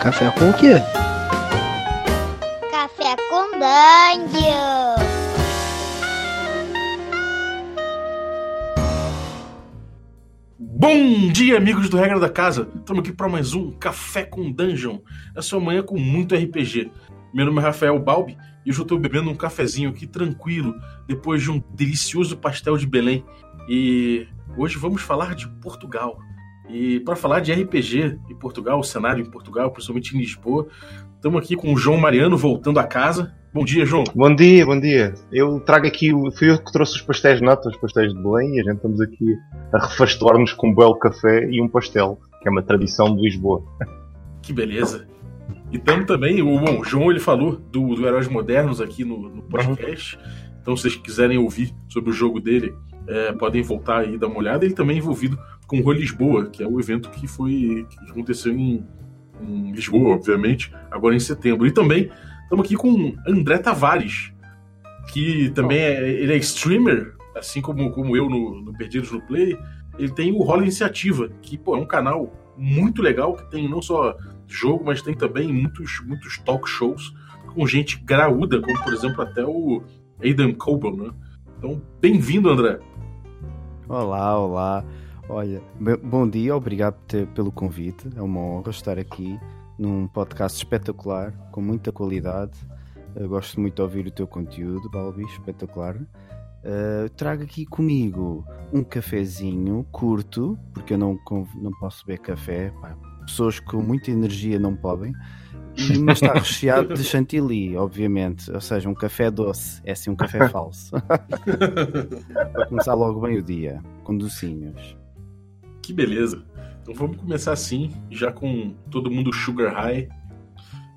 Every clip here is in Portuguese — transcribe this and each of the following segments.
Café com o quê? Café com Dungeon. Bom dia, amigos do Regra da Casa! Estamos aqui para mais um Café com Dungeon. A sua manhã com muito RPG. Meu nome é Rafael Balbi e hoje eu estou bebendo um cafezinho aqui tranquilo, depois de um delicioso pastel de Belém. E hoje vamos falar de Portugal. E para falar de RPG em Portugal, o cenário em Portugal, principalmente em Lisboa, estamos aqui com o João Mariano voltando a casa. Bom dia, João. Bom dia, bom dia. Eu trago aqui, fui eu que trouxe os pastéis de nata, os pastéis de Belém, e a gente estamos aqui a refastorar-nos com um belo café e um pastel, que é uma tradição de Lisboa. Que beleza. E estamos também, o, bom, o João ele falou do, do Heróis Modernos aqui no, no podcast. Então, se vocês quiserem ouvir sobre o jogo dele, é, podem voltar e dar uma olhada. Ele também é envolvido com o Lisboa, que é o evento que foi que aconteceu em, em Lisboa, obviamente, agora em setembro. E também estamos aqui com André Tavares, que também é, ele é streamer, assim como, como eu no, no Perdidos no Play. Ele tem o Rola Iniciativa, que pô, é um canal muito legal, que tem não só jogo, mas tem também muitos, muitos talk shows com gente graúda, como por exemplo até o Aidan Coble, né? Então, bem-vindo, André. Olá, olá. Olha, bom dia, obrigado pelo convite. É uma honra estar aqui num podcast espetacular, com muita qualidade. Eu gosto muito de ouvir o teu conteúdo, Balbi, espetacular. Uh, trago aqui comigo um cafezinho curto, porque eu não, não posso beber café. pá, pessoas com muita energia não podem. Mas está recheado de chantilly, obviamente. Ou seja, um café doce. É assim um café falso. Para começar logo bem o dia, com docinhos. Que beleza. Então vamos começar assim, já com todo mundo sugar high.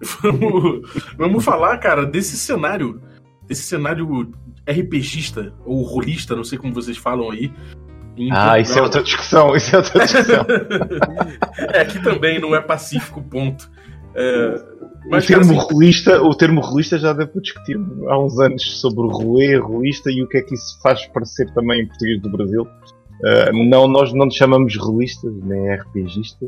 Vamos, vamos falar, cara, desse cenário, desse cenário RPGista ou rolista, não sei como vocês falam aí. Ah, isso é outra discussão, isso é outra discussão. é, aqui também não é pacífico, ponto. É, o, mas, termo cara, assim, rolista, o termo rolista já deu para discutir há uns anos sobre o rolê, rolista e o que é que isso faz parecer também em português do Brasil. Ah, não, nós não nos chamamos rolistas, nem RPGista.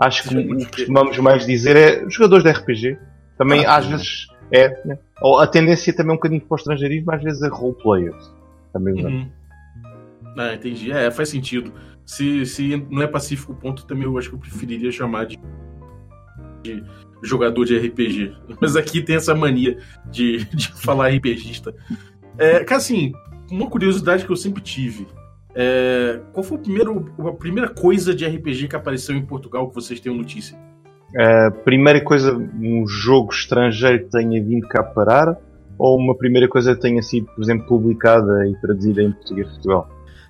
Acho que o que costumamos mais dizer é jogadores de RPG. Também Ah, às sim. vezes é. né? Ou a tendência também um bocadinho para o estrangeirismo, às vezes é roleplayers. Também usamos. Uhum. Ah, entendi. É, faz sentido. Se, se não é pacífico, ponto, também eu acho que eu preferiria chamar de, de jogador de RPG. Mas aqui tem essa mania de, de falar RPGista. É, cara, assim, uma curiosidade que eu sempre tive. É, qual foi o primeiro, a primeira coisa de RPG que apareceu em Portugal que vocês tenham notícia? A primeira coisa, um jogo estrangeiro que tenha vindo cá parar, ou uma primeira coisa que tenha sido, por exemplo, publicada e traduzida em português de Portugal?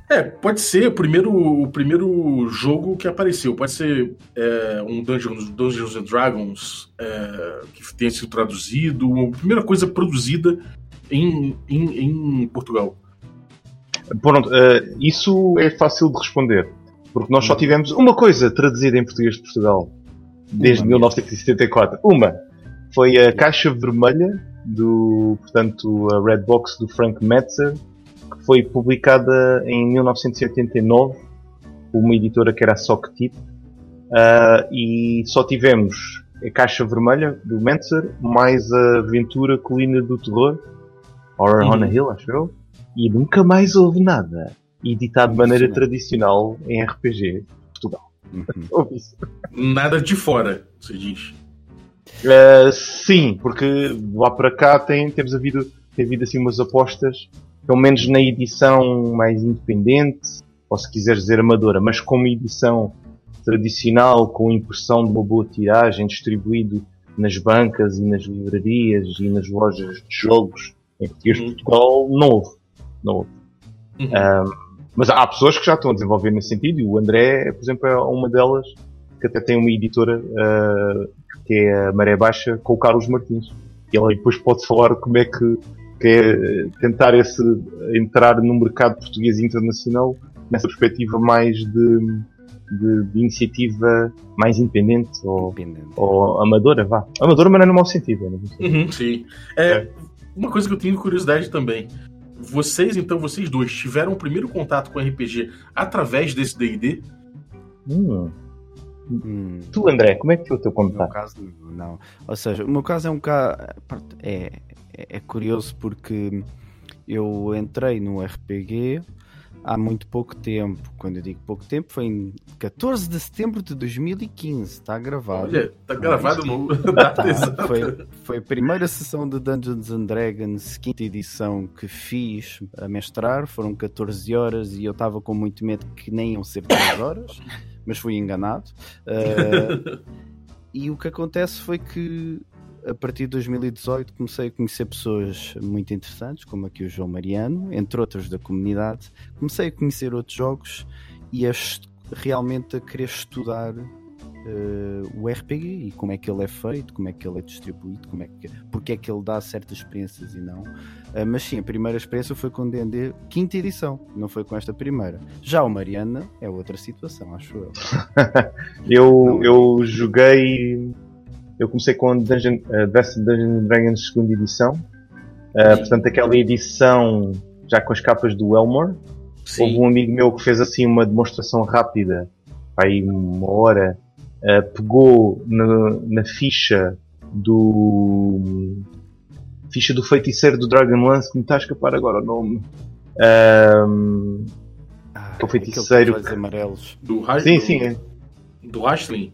É, pode ser o primeiro, o primeiro jogo que apareceu. Pode ser é, um Dungeons, Dungeons and Dragons é, que tenha sido traduzido. A primeira coisa produzida em, em, em Portugal. Pronto, eh, isso é fácil de responder, porque nós só tivemos uma coisa traduzida em português de Portugal desde Uma 1974. Uma foi a Caixa Vermelha, do, portanto, a Red Box do Frank Metzer, que foi publicada em 1989 por uma editora que era a Soctip. Ah, e só tivemos a Caixa Vermelha do Metzer, mais a Aventura Colina do Terror, Horror on a Uhum. Hill, acho eu, e nunca mais houve nada editado de maneira Sim. tradicional em RPG. Uhum. Houve isso. Nada de fora, você diz. Uh, sim, porque lá para cá tem, temos havido, tem havido assim umas apostas, pelo menos na edição mais independente, ou se quiseres dizer amadora, mas como edição tradicional, com impressão de uma boa tiragem, distribuído nas bancas e nas livrarias e nas lojas de jogos em português de Uhum. Portugal, não houve. Não. Uhum. Um, mas há pessoas que já estão a desenvolver nesse sentido, e o André, por exemplo, é uma delas, que até tem uma editora uh, que é a Maré Baixa com o Carlos Martins. E ele aí depois pode falar como é que, que é tentar esse, entrar no mercado português e internacional nessa perspectiva mais de, de, de iniciativa mais independente ou, Independente. ou amadora, vá. Amadora, mas não é no mau sentido. né? Uhum, sim. É, uma coisa que eu tenho curiosidade também. Vocês, então, vocês dois, tiveram o primeiro contato com RPG através desse D&D? Hum. Hum. Tu, André, como é que foi o teu No meu contato? caso, não. Ou seja, o meu caso é um caso. É, é, é curioso porque eu entrei no RPG há muito pouco tempo. Quando eu digo pouco tempo, foi em 14 de setembro de 2015. Está gravado. Olha, tá gravado no Tá, foi, foi a primeira sessão de Dungeons and Dragons, quinta edição, que fiz a mestrar. Foram 14 horas e eu estava com muito medo que nem iam ser 3 horas, mas fui enganado. Uh, e o que acontece foi que a partir de 2018 comecei a conhecer pessoas muito interessantes, como aqui o João Mariano, entre outros da comunidade. Comecei a conhecer outros jogos e a realmente a querer estudar eh, o RPG e como é que ele é feito, como é que ele é distribuído, como é que, porque é que ele dá certas experiências e não. Eh, mas sim, a primeira experiência foi com D&D quinta edição, não foi com esta primeira. Já o Mariana é outra situação, acho eu. Eu, eu joguei. Eu comecei com a Dungeon, a Best Dungeons and Dragons segunda edição. Uh, portanto, aquela edição já com as capas do Elmore. Houve Sim. um amigo meu que fez assim uma demonstração rápida, aí uma hora, uh, pegou na, na ficha do. ficha do feiticeiro do Dragonlance, que me está a escapar agora o nome. Um, Ah, Que é o feiticeiro olhos amarelos. Do, Ra- sim, do, sim, é, Do Rastlin.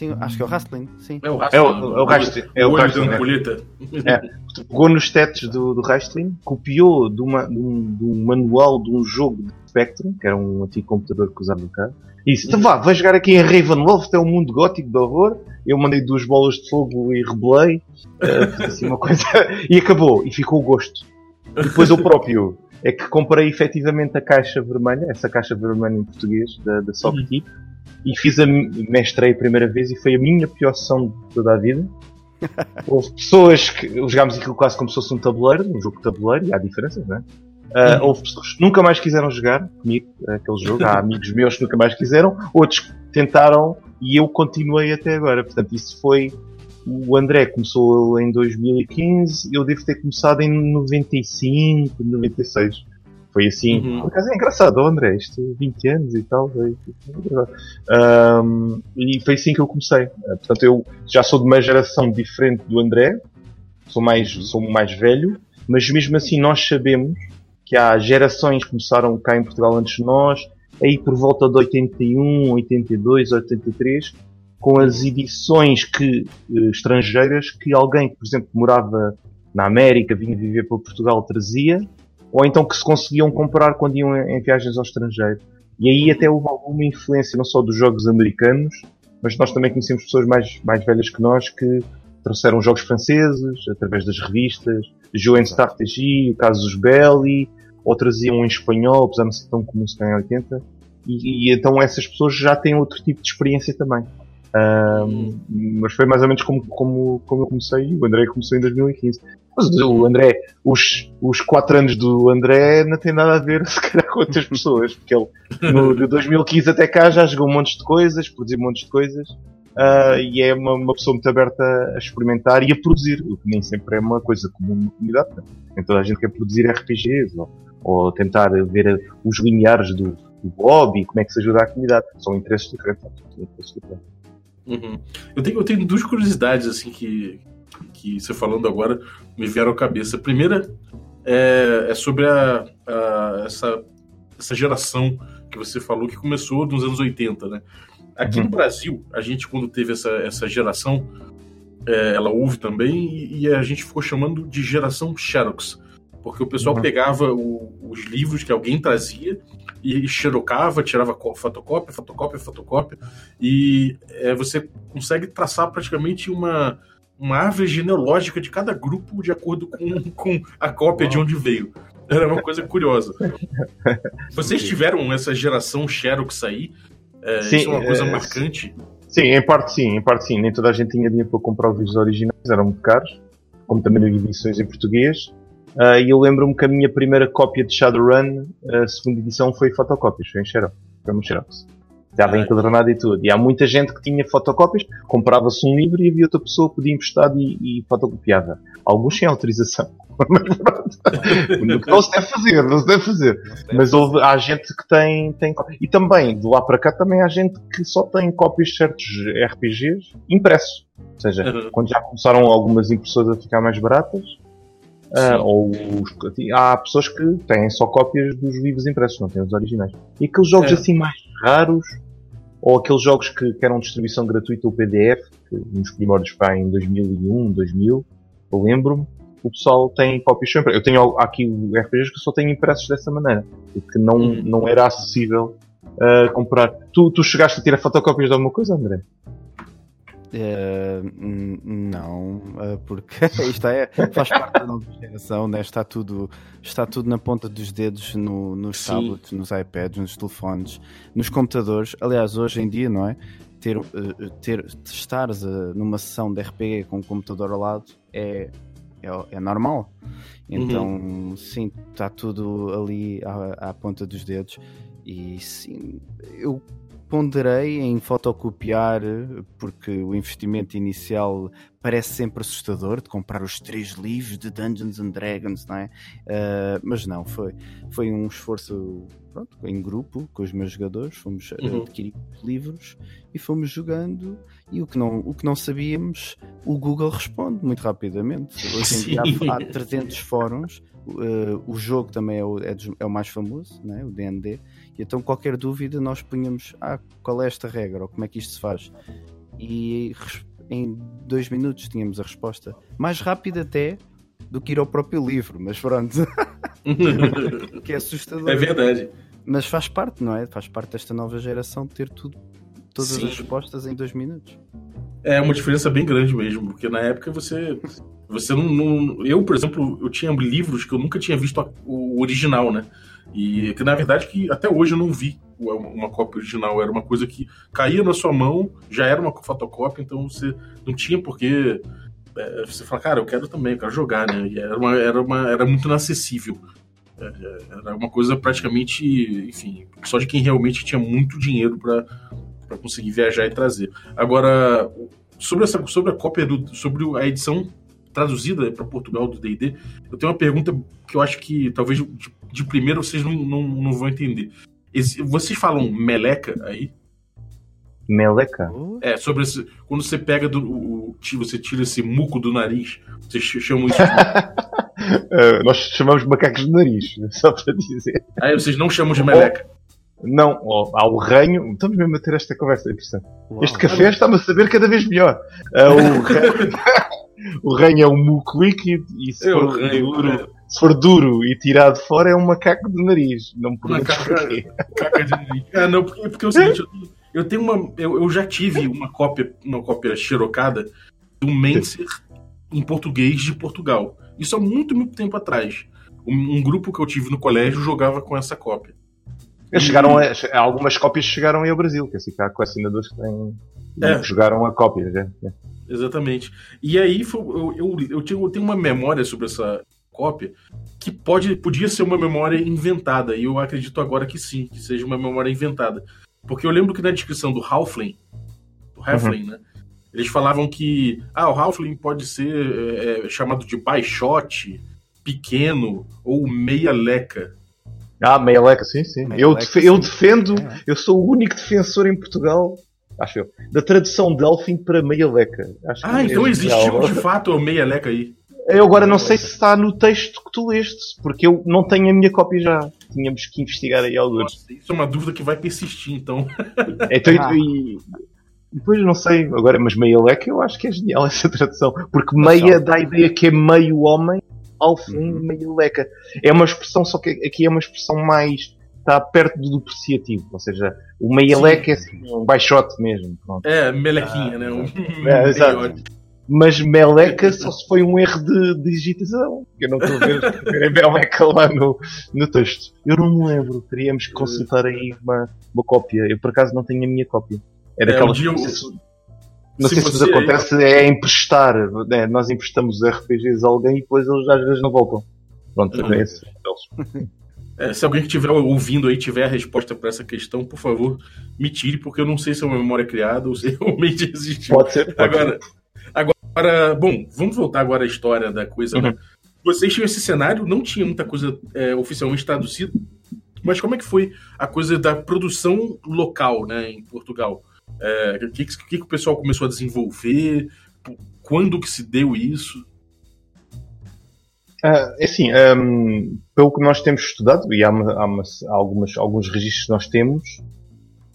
Sim, acho que é o Rastlin, sim. É o é Rastlin. o, é o Rastlin. É o olho Rastlin, é. ampulheta. pegou nos tetos do, do Rastlin, copiou de, uma, de, um, de um manual de um jogo de Spectrum, que era um antigo computador que usava cá, e disse: então vá, vai jogar aqui em Ravenloft, é um mundo gótico de horror. Eu mandei duas bolas de fogo e rebelei, eh, assim uma coisa, e acabou, e ficou o gosto. Depois eu próprio é que comprei efetivamente a caixa vermelha, essa caixa vermelha em português, da, da Softkey, e fiz a mestrei a primeira vez e foi a minha pior sessão de toda a vida. Houve pessoas que jogámos aquilo quase como se fosse um tabuleiro, um jogo de tabuleiro, e há diferenças, não é? Ah, Uhum. Houve pessoas que nunca mais quiseram jogar comigo aquele jogo, há amigos meus que nunca mais quiseram, outros que tentaram e eu continuei até agora. Portanto, isso foi. O André começou em 2015, eu devo ter começado em 95, 96. Foi assim. Uhum. Por acaso é engraçado, André, isto 20 anos e tal. foi- Ahm, e foi assim que eu comecei. Ah, Portanto, eu já sou de uma geração diferente do André, sou mais, sou mais velho, mas mesmo assim nós sabemos que há gerações que começaram cá em Portugal antes de nós, aí por volta de 81, 82, 83, com as edições que, eh, estrangeiras que alguém que, por exemplo, morava na América, vinha viver para Portugal, trazia, ou então que se conseguiam comprar quando iam em viagens ao estrangeiro. E aí até houve alguma influência não só dos jogos americanos, mas nós também conhecemos pessoas mais, mais velhas que nós que trouxeram jogos franceses através das revistas, Joen Strategy, o Casus Belli, ou traziam em espanhol, apesar de não ser tão comum se calhar em 80. E, e então essas pessoas já têm outro tipo de experiência também. Ahm, mas foi mais ou menos como, como, como eu comecei, o André começou em 2015. Mas o André, os, os 4 anos do André não tem nada a ver se calhar com outras pessoas, porque ele no, de 2015 até cá já jogou um monte de coisas, produziu um monte de coisas, ah, e é uma, uma pessoa muito aberta a experimentar e a produzir, o que nem sempre é uma coisa comum na comunidade. toda a gente quer produzir RPGs ou, ou tentar ver os lineares do, do hobby, como é que se ajuda a comunidade. São interesses diferentes. São interesses diferentes. Uhum. Eu, tenho, eu tenho duas curiosidades, assim, que, que você falando agora me vieram à cabeça. A primeira é, é sobre a, a- essa, essa geração que você falou que começou nos anos 80, né? Aqui Uhum. no Brasil, a gente, quando teve essa, essa geração, é, ela houve também, e, e a gente ficou chamando de geração Xerox. Porque o pessoal Uhum. pegava o- os livros que alguém trazia e xerocava, tirava fotocópia, fotocópia, fotocópia, e é, você consegue traçar praticamente uma, uma árvore genealógica de cada grupo de acordo com, com a cópia de onde veio. Era uma coisa curiosa. Vocês tiveram essa geração Xerox aí? É, Sim, isso é uma coisa é, marcante. Sim, em parte sim, em parte sim. Nem toda a gente tinha dinheiro para comprar os livros originais, eram muito caros, como também havia edições em português. Ah, e eu lembro-me que a minha primeira cópia de Shadowrun, a segunda edição, foi fotocópias, foi em Xerox. Foi uma Xerox. Vem encadernado e tudo. E há muita gente que tinha fotocópias, comprava-se um livro e havia outra pessoa que podia emprestado e, e fotocopiava. Alguns sem autorização. Mas pronto. não se deve fazer, não se deve fazer. Mas houve, há gente que tem, tem. E também, de lá para cá, também há gente que só tem cópias de certos RPGs impressos. Ou seja, Uhum. quando já começaram algumas impressoras a ficar mais baratas, Sim. ou os- há pessoas que têm só cópias dos livros impressos, não têm os originais. E aqueles jogos É. assim mais raros, ou aqueles jogos que, que eram distribuição gratuita ou PDF, que nos primórdios pá, em 2001, 2000, eu lembro-me, o pessoal tem cópias sempre. Eu tenho aqui RPGs que só tenho impressos dessa maneira, e que não, Uhum. não era acessível ah, comprar. Tu, tu chegaste a tirar fotocópias de alguma coisa, André? N- não, eh, porque isto é, faz parte da nova geração, né? está, tudo, está tudo na ponta dos dedos no- nos Sim. tablets, nos iPads, nos telefones, nos computadores. Aliás, hoje em dia, não é? Ter, eh, ter, estares numa sessão de RPG com o computador ao lado é, é, é normal. Então, sim, está tudo ali à, à ponta dos dedos. E sim, eu ponderei em fotocopiar, porque o investimento inicial parece sempre assustador de comprar os três livros de Dungeons and Dragons, não é? Ah, mas não, foi, foi um esforço pronto, em grupo com os meus jogadores, fomos Uhum. adquirir livros e fomos jogando. E o que, não, o que não sabíamos, o Google responde muito rapidamente. Hoje em dia há, há 300 fóruns. uh, o jogo também é o, é dos- é o mais famoso, né? o DND. Então, qualquer dúvida, nós punhamos: ah, qual é esta regra ou como é que isto se faz? E em dois minutos tínhamos a resposta. Mais rápida até do que ir ao próprio livro, mas pronto, que é assustador. é verdade. Mas faz parte, não é? Faz parte desta nova geração ter tudo, todas Sim. as respostas em dois minutos. É uma diferença bem grande mesmo, porque na época você. Você não, não- Eu, por exemplo, eu tinha livros que eu nunca tinha visto o original, né? E que na verdade que até hoje eu não vi o- uma cópia original. Era uma coisa que caía na sua mão, já era uma fotocópia, então você não tinha porque é, você fala, cara, eu quero também, eu quero jogar, né? E era, uma, era, uma, era muito inacessível. É, é, Era uma coisa praticamente, enfim, só de quem realmente tinha muito dinheiro para conseguir viajar e trazer. Agora, sobre, essa, sobre a cópia do. sobre a edição traduzida para Portugal do DD, eu tenho uma pergunta que eu acho que talvez de, de primeiro vocês não, não, não vão entender. Esse- vocês falam meleca aí? Meleca? É, sobre esse. Quando você pega do. o- você tira esse muco do nariz, vocês ch- chamam isso. de- Ah, nós chamamos macacos de nariz, só para dizer. aí vocês não chamam de meleca. Não, ó, há o ranho. Estamos mesmo a ter esta conversa, é interessante. Uau. Este café está-me a saber cada vez melhor. Ah, o, ranho, o ranho é um muco líquido e se É, for, ranho, duro, se for duro e tirado fora é um macaco de nariz. Não me perguntes porquê. Caca de nariz. Ah, não, porque, porque é o seguinte, eu, eu tenho uma. Eu, eu já tive uma cópia, uma cópia xerocada do Menser em português de Portugal. Isso há muito, muito tempo atrás. Um, um grupo que eu tive no colégio jogava com essa cópia. Eles chegaram a, algumas cópias chegaram aí ao Brasil, que assim, que há colecionadores que têm. É. que jogaram a cópia. Já. Exatamente. E aí foi- eu, eu, eu, tenho, eu tenho uma memória sobre essa cópia que pode, podia ser uma memória inventada. E eu acredito agora que sim, que seja uma memória inventada. Porque eu lembro que na descrição do Halfling, do Halfling, né? Eles falavam que ah, o Halfling pode ser é, é, chamado de baixote, pequeno ou meia leca. Ah, meia leca, sim, sim. Meia eu, leca, eu sim. defendo, É. eu sou o único defensor em Portugal, acho eu, da tradução de Elfin para meia leca. Acho Ah, que então é existiu genial. de fato a meia leca aí. Eu agora não sei se está no texto que tu leste, porque eu não tenho a minha cópia já. Tínhamos que investigar aí alguns. Isso é uma dúvida que vai persistir, então. Então, Ah. e, depois não sei, agora, mas meia leca eu acho que é genial essa tradução, porque Mas meia dá a ideia que é meio homem, alfim, Uhum. meio leca. É uma expressão, só que aqui é uma expressão mais. Está perto do depreciativo, ou seja, o meia Sim. leca é assim, um baixote mesmo. Pronto. É, melequinha, né? Um É, exato. Mas Meleca só se foi um erro de, de digitação. que Eu não estou a ver escrever Meleca lá no, no texto. Eu não me lembro. Teríamos que consultar aí uma, uma cópia. Eu por acaso não tenho a minha cópia. É É, daquelas um não sei se- sei vos você- acontece, é emprestar. né? Nós emprestamos RPGs a alguém e depois eles às vezes não voltam. Pronto, é esse deles. É, se alguém que estiver ouvindo aí tiver a resposta para essa questão, por favor, me tire, porque eu não sei se é uma memória criada ou se realmente existiu. Pode ser. Pode agora, ser. agora, bom, vamos voltar agora à história da coisa. Uhum. Né? Vocês tinham esse cenário, não tinha muita coisa é, oficialmente traduzida, mas como é que foi a coisa da produção local, né, em Portugal? É, o que, que, que o pessoal começou a desenvolver? Quando que se deu isso? Ah, é assim, um, pelo que nós temos estudado, e há, há, há algumas, alguns registros que nós temos,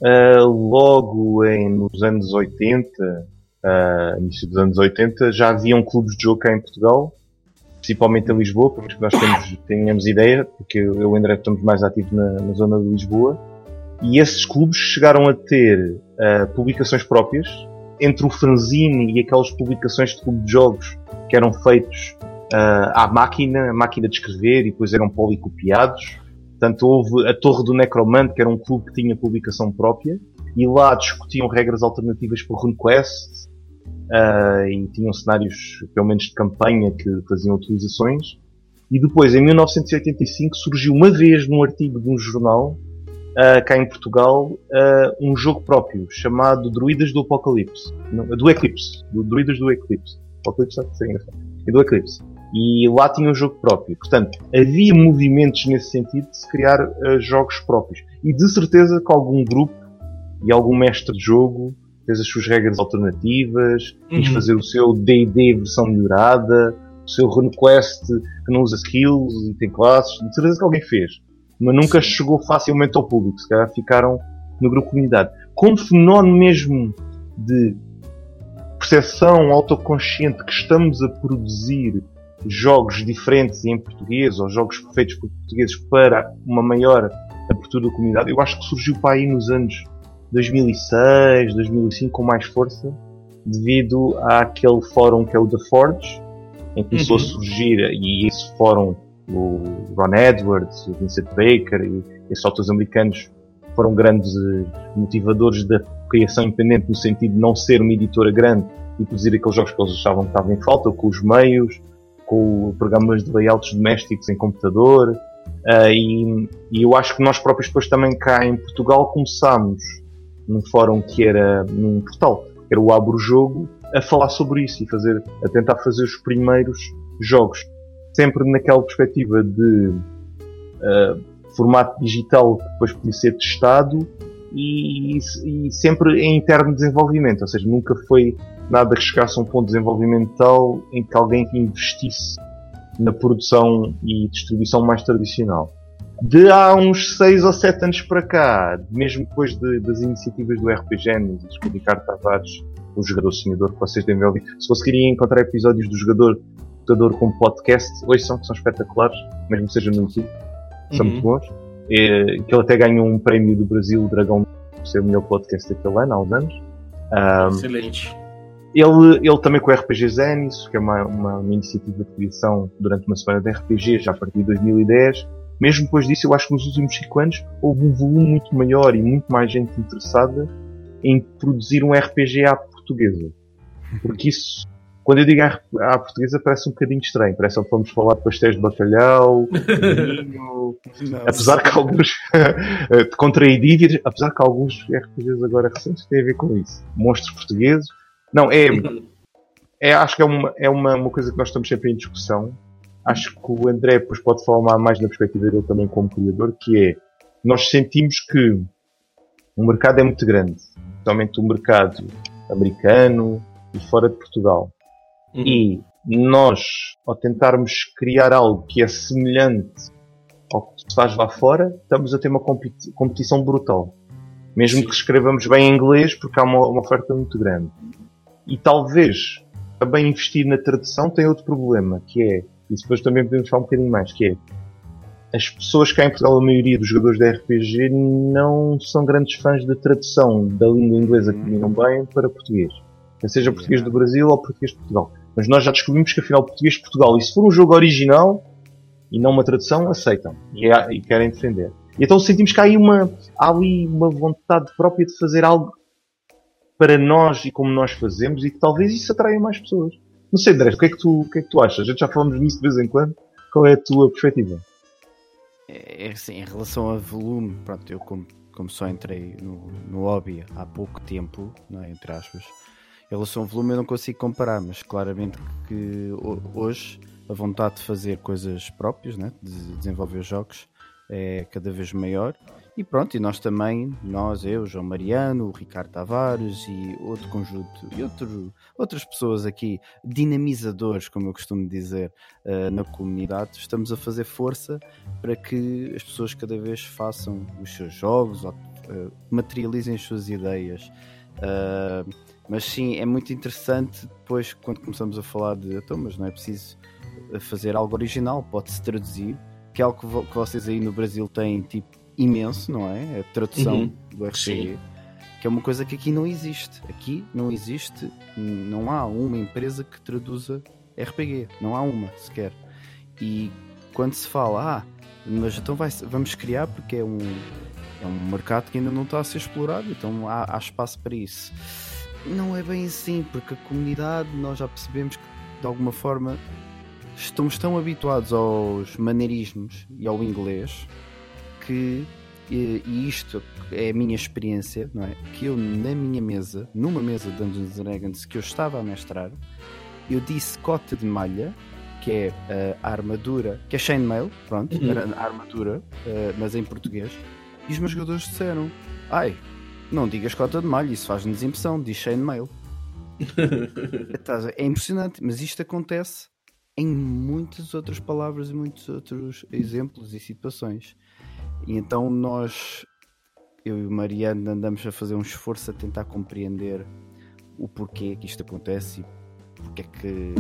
uh, logo em, nos anos 80, uh, início dos anos 80, já haviam clubes de jogo cá em Portugal, principalmente em Lisboa, pelo que nós temos, tenhamos ideia, porque eu e o André estamos mais ativos na, na, zona de Lisboa, e esses clubes chegaram a ter uh, publicações próprias, entre o fanzine e aquelas publicações de clube de jogos que eram feitos uh, à máquina, a máquina de escrever, e depois eram policopiados. Portanto, houve a Torre do Necromante, que era um clube que tinha publicação própria, e lá discutiam regras alternativas para RuneQuest, uh, e tinham cenários, pelo menos de campanha, que faziam utilizações. E depois, em 1985, surgiu uma vez num artigo de um jornal, uh, cá em Portugal, uh, um jogo próprio, chamado Druidas do Apocalipse. Não, do Eclipse. Do Druidas do Eclipse. Apocalipse seria engraçado. E do Eclipse e lá tinha um jogo próprio. Portanto, havia movimentos nesse sentido de se criar uh, jogos próprios. E de certeza que algum grupo e algum mestre de jogo fez as suas regras alternativas, uhum. quis fazer o seu D&D versão melhorada, o seu RuneQuest que não usa skills e tem classes. De certeza que alguém fez. Mas nunca chegou facilmente ao público. Se calhar ficaram no grupo comunidade. Como fenómeno mesmo de percepção autoconsciente que estamos a produzir jogos diferentes em português ou jogos feitos por portugueses para uma maior abertura da comunidade. Eu acho que surgiu para aí nos anos 2006, 2005 com mais força devido àquele fórum que é o The Forge, em que começou uhum. a surgir, e esse fórum, o Ron Edwards, o Vincent Baker e esses autores americanos foram grandes eh, motivadores da criação independente no sentido de não ser uma editora grande e produzir aqueles jogos que eles achavam que estavam em falta, com os meios, com programas de layouts domésticos em computador. Uh, e, e, eu acho que nós próprios depois também cá em Portugal começámos num fórum que era num portal, que era o Abro Jogo, a falar sobre isso e fazer, a tentar fazer os primeiros jogos. Sempre naquela perspectiva de uh, formato digital que depois podia ser testado e, e, sempre em interno desenvolvimento, ou seja, nunca foi nada que chegasse a um ponto desenvolvimental em que alguém investisse na produção e distribuição mais tradicional. De há uns 6 ou 7 anos para cá, mesmo depois de, das iniciativas do RPG Genesis, com o Ricardo Tavares, o jogador sonhador que vocês devem ouvir, se conseguirem encontrar episódios do jogador, jogador com podcast, hoje são, que são espetaculares, mesmo que seja no YouTube, são uhum. muito bons. É, que ele até ganhou um prémio do Brasil, o Dragão, por ser o melhor podcast daquele ano, há uns anos. Um, Excelente. Ele, ele também com o RPG Zenis, que é uma, uma, uma, iniciativa de criação durante uma semana de RPG, já a partir de 2010. Mesmo depois disso, eu acho que nos últimos 5 anos houve um volume muito maior e muito mais gente interessada em produzir um RPG à portuguesa. Porque isso, quando eu digo à, portuguesa, parece um bocadinho estranho. Parece que vamos falar de pastéis de bacalhau, vinho, apesar que alguns, de contrair dívidas, apesar que alguns RPGs agora recentes têm a ver com isso. Monstros portugueses, não, é, é acho que é, uma, é uma, uma coisa que nós estamos sempre em discussão. Acho que o André depois pode falar mais na perspectiva dele também como criador, que é, nós sentimos que o mercado é muito grande, especialmente o mercado americano e fora de Portugal. Uhum. E nós, ao tentarmos criar algo que é semelhante ao que se faz lá fora, estamos a ter uma competição brutal. Mesmo Sim. que escrevamos bem em inglês, porque há uma, uma oferta muito grande. E talvez também investir na tradução tem outro problema, que é, e depois também podemos falar um bocadinho mais, que é as pessoas que há em Portugal, a maioria dos jogadores de RPG, não são grandes fãs da tradução da língua inglesa que dominam bem para português. Seja português do Brasil ou português de Portugal. Mas nós já descobrimos que afinal português de Portugal, e se for um jogo original e não uma tradução, aceitam e, e querem defender. E então sentimos que há, aí uma, há ali uma vontade própria de fazer algo para nós e como nós fazemos e que talvez isso atraia mais pessoas. Não sei, André, o que é que tu, o que é que tu achas? A gente já falamos nisso de vez em quando. Qual é a tua perspectiva? é, é assim, em relação a volume, pronto, eu como, como só entrei no, no hobby há pouco tempo, não é, entre aspas, em relação ao volume eu não consigo comparar, mas claramente que hoje a vontade de fazer coisas próprias, né, de desenvolver jogos, é cada vez maior. E pronto, e nós também, nós, eu, João Mariano, o Ricardo Tavares e outro conjunto, e outro, outras pessoas aqui, dinamizadores, como eu costumo dizer, uh, na comunidade, estamos a fazer força para que as pessoas cada vez façam os seus jogos, ou, uh, materializem as suas ideias. Uh, mas sim, é muito interessante depois quando começamos a falar de então, mas não é preciso fazer algo original, pode-se traduzir, que é algo que, vo que vocês aí no Brasil têm tipo imenso, não é? A tradução uhum. do RPG. Sim. Que é uma coisa que aqui não existe. Aqui não existe, não há uma empresa que traduza RPG. Não há uma sequer. E quando se fala, ah, mas então vai, vamos criar porque é um, é um mercado que ainda não está a ser explorado, então há, há espaço para isso. Não é bem assim, porque a comunidade nós já percebemos que de alguma forma estamos tão habituados aos maneirismos e ao inglês que, e, isto é a minha experiência, não é? Que eu, na minha mesa, numa mesa de Dungeons Dragons que eu estava a mestrar, eu disse cota de malha, que é a armadura, que é chainmail, pronto, uhum. a armadura, uh, mas em português, e os meus jogadores disseram: Ai, não digas cota de malha, isso faz-nos impressão, diz chainmail. é impressionante, mas isto acontece em muitas outras palavras e muitos outros exemplos e situações. E então nós, eu e o Mariano, andamos a fazer um esforço a tentar compreender o porquê que isto acontece e porque é que,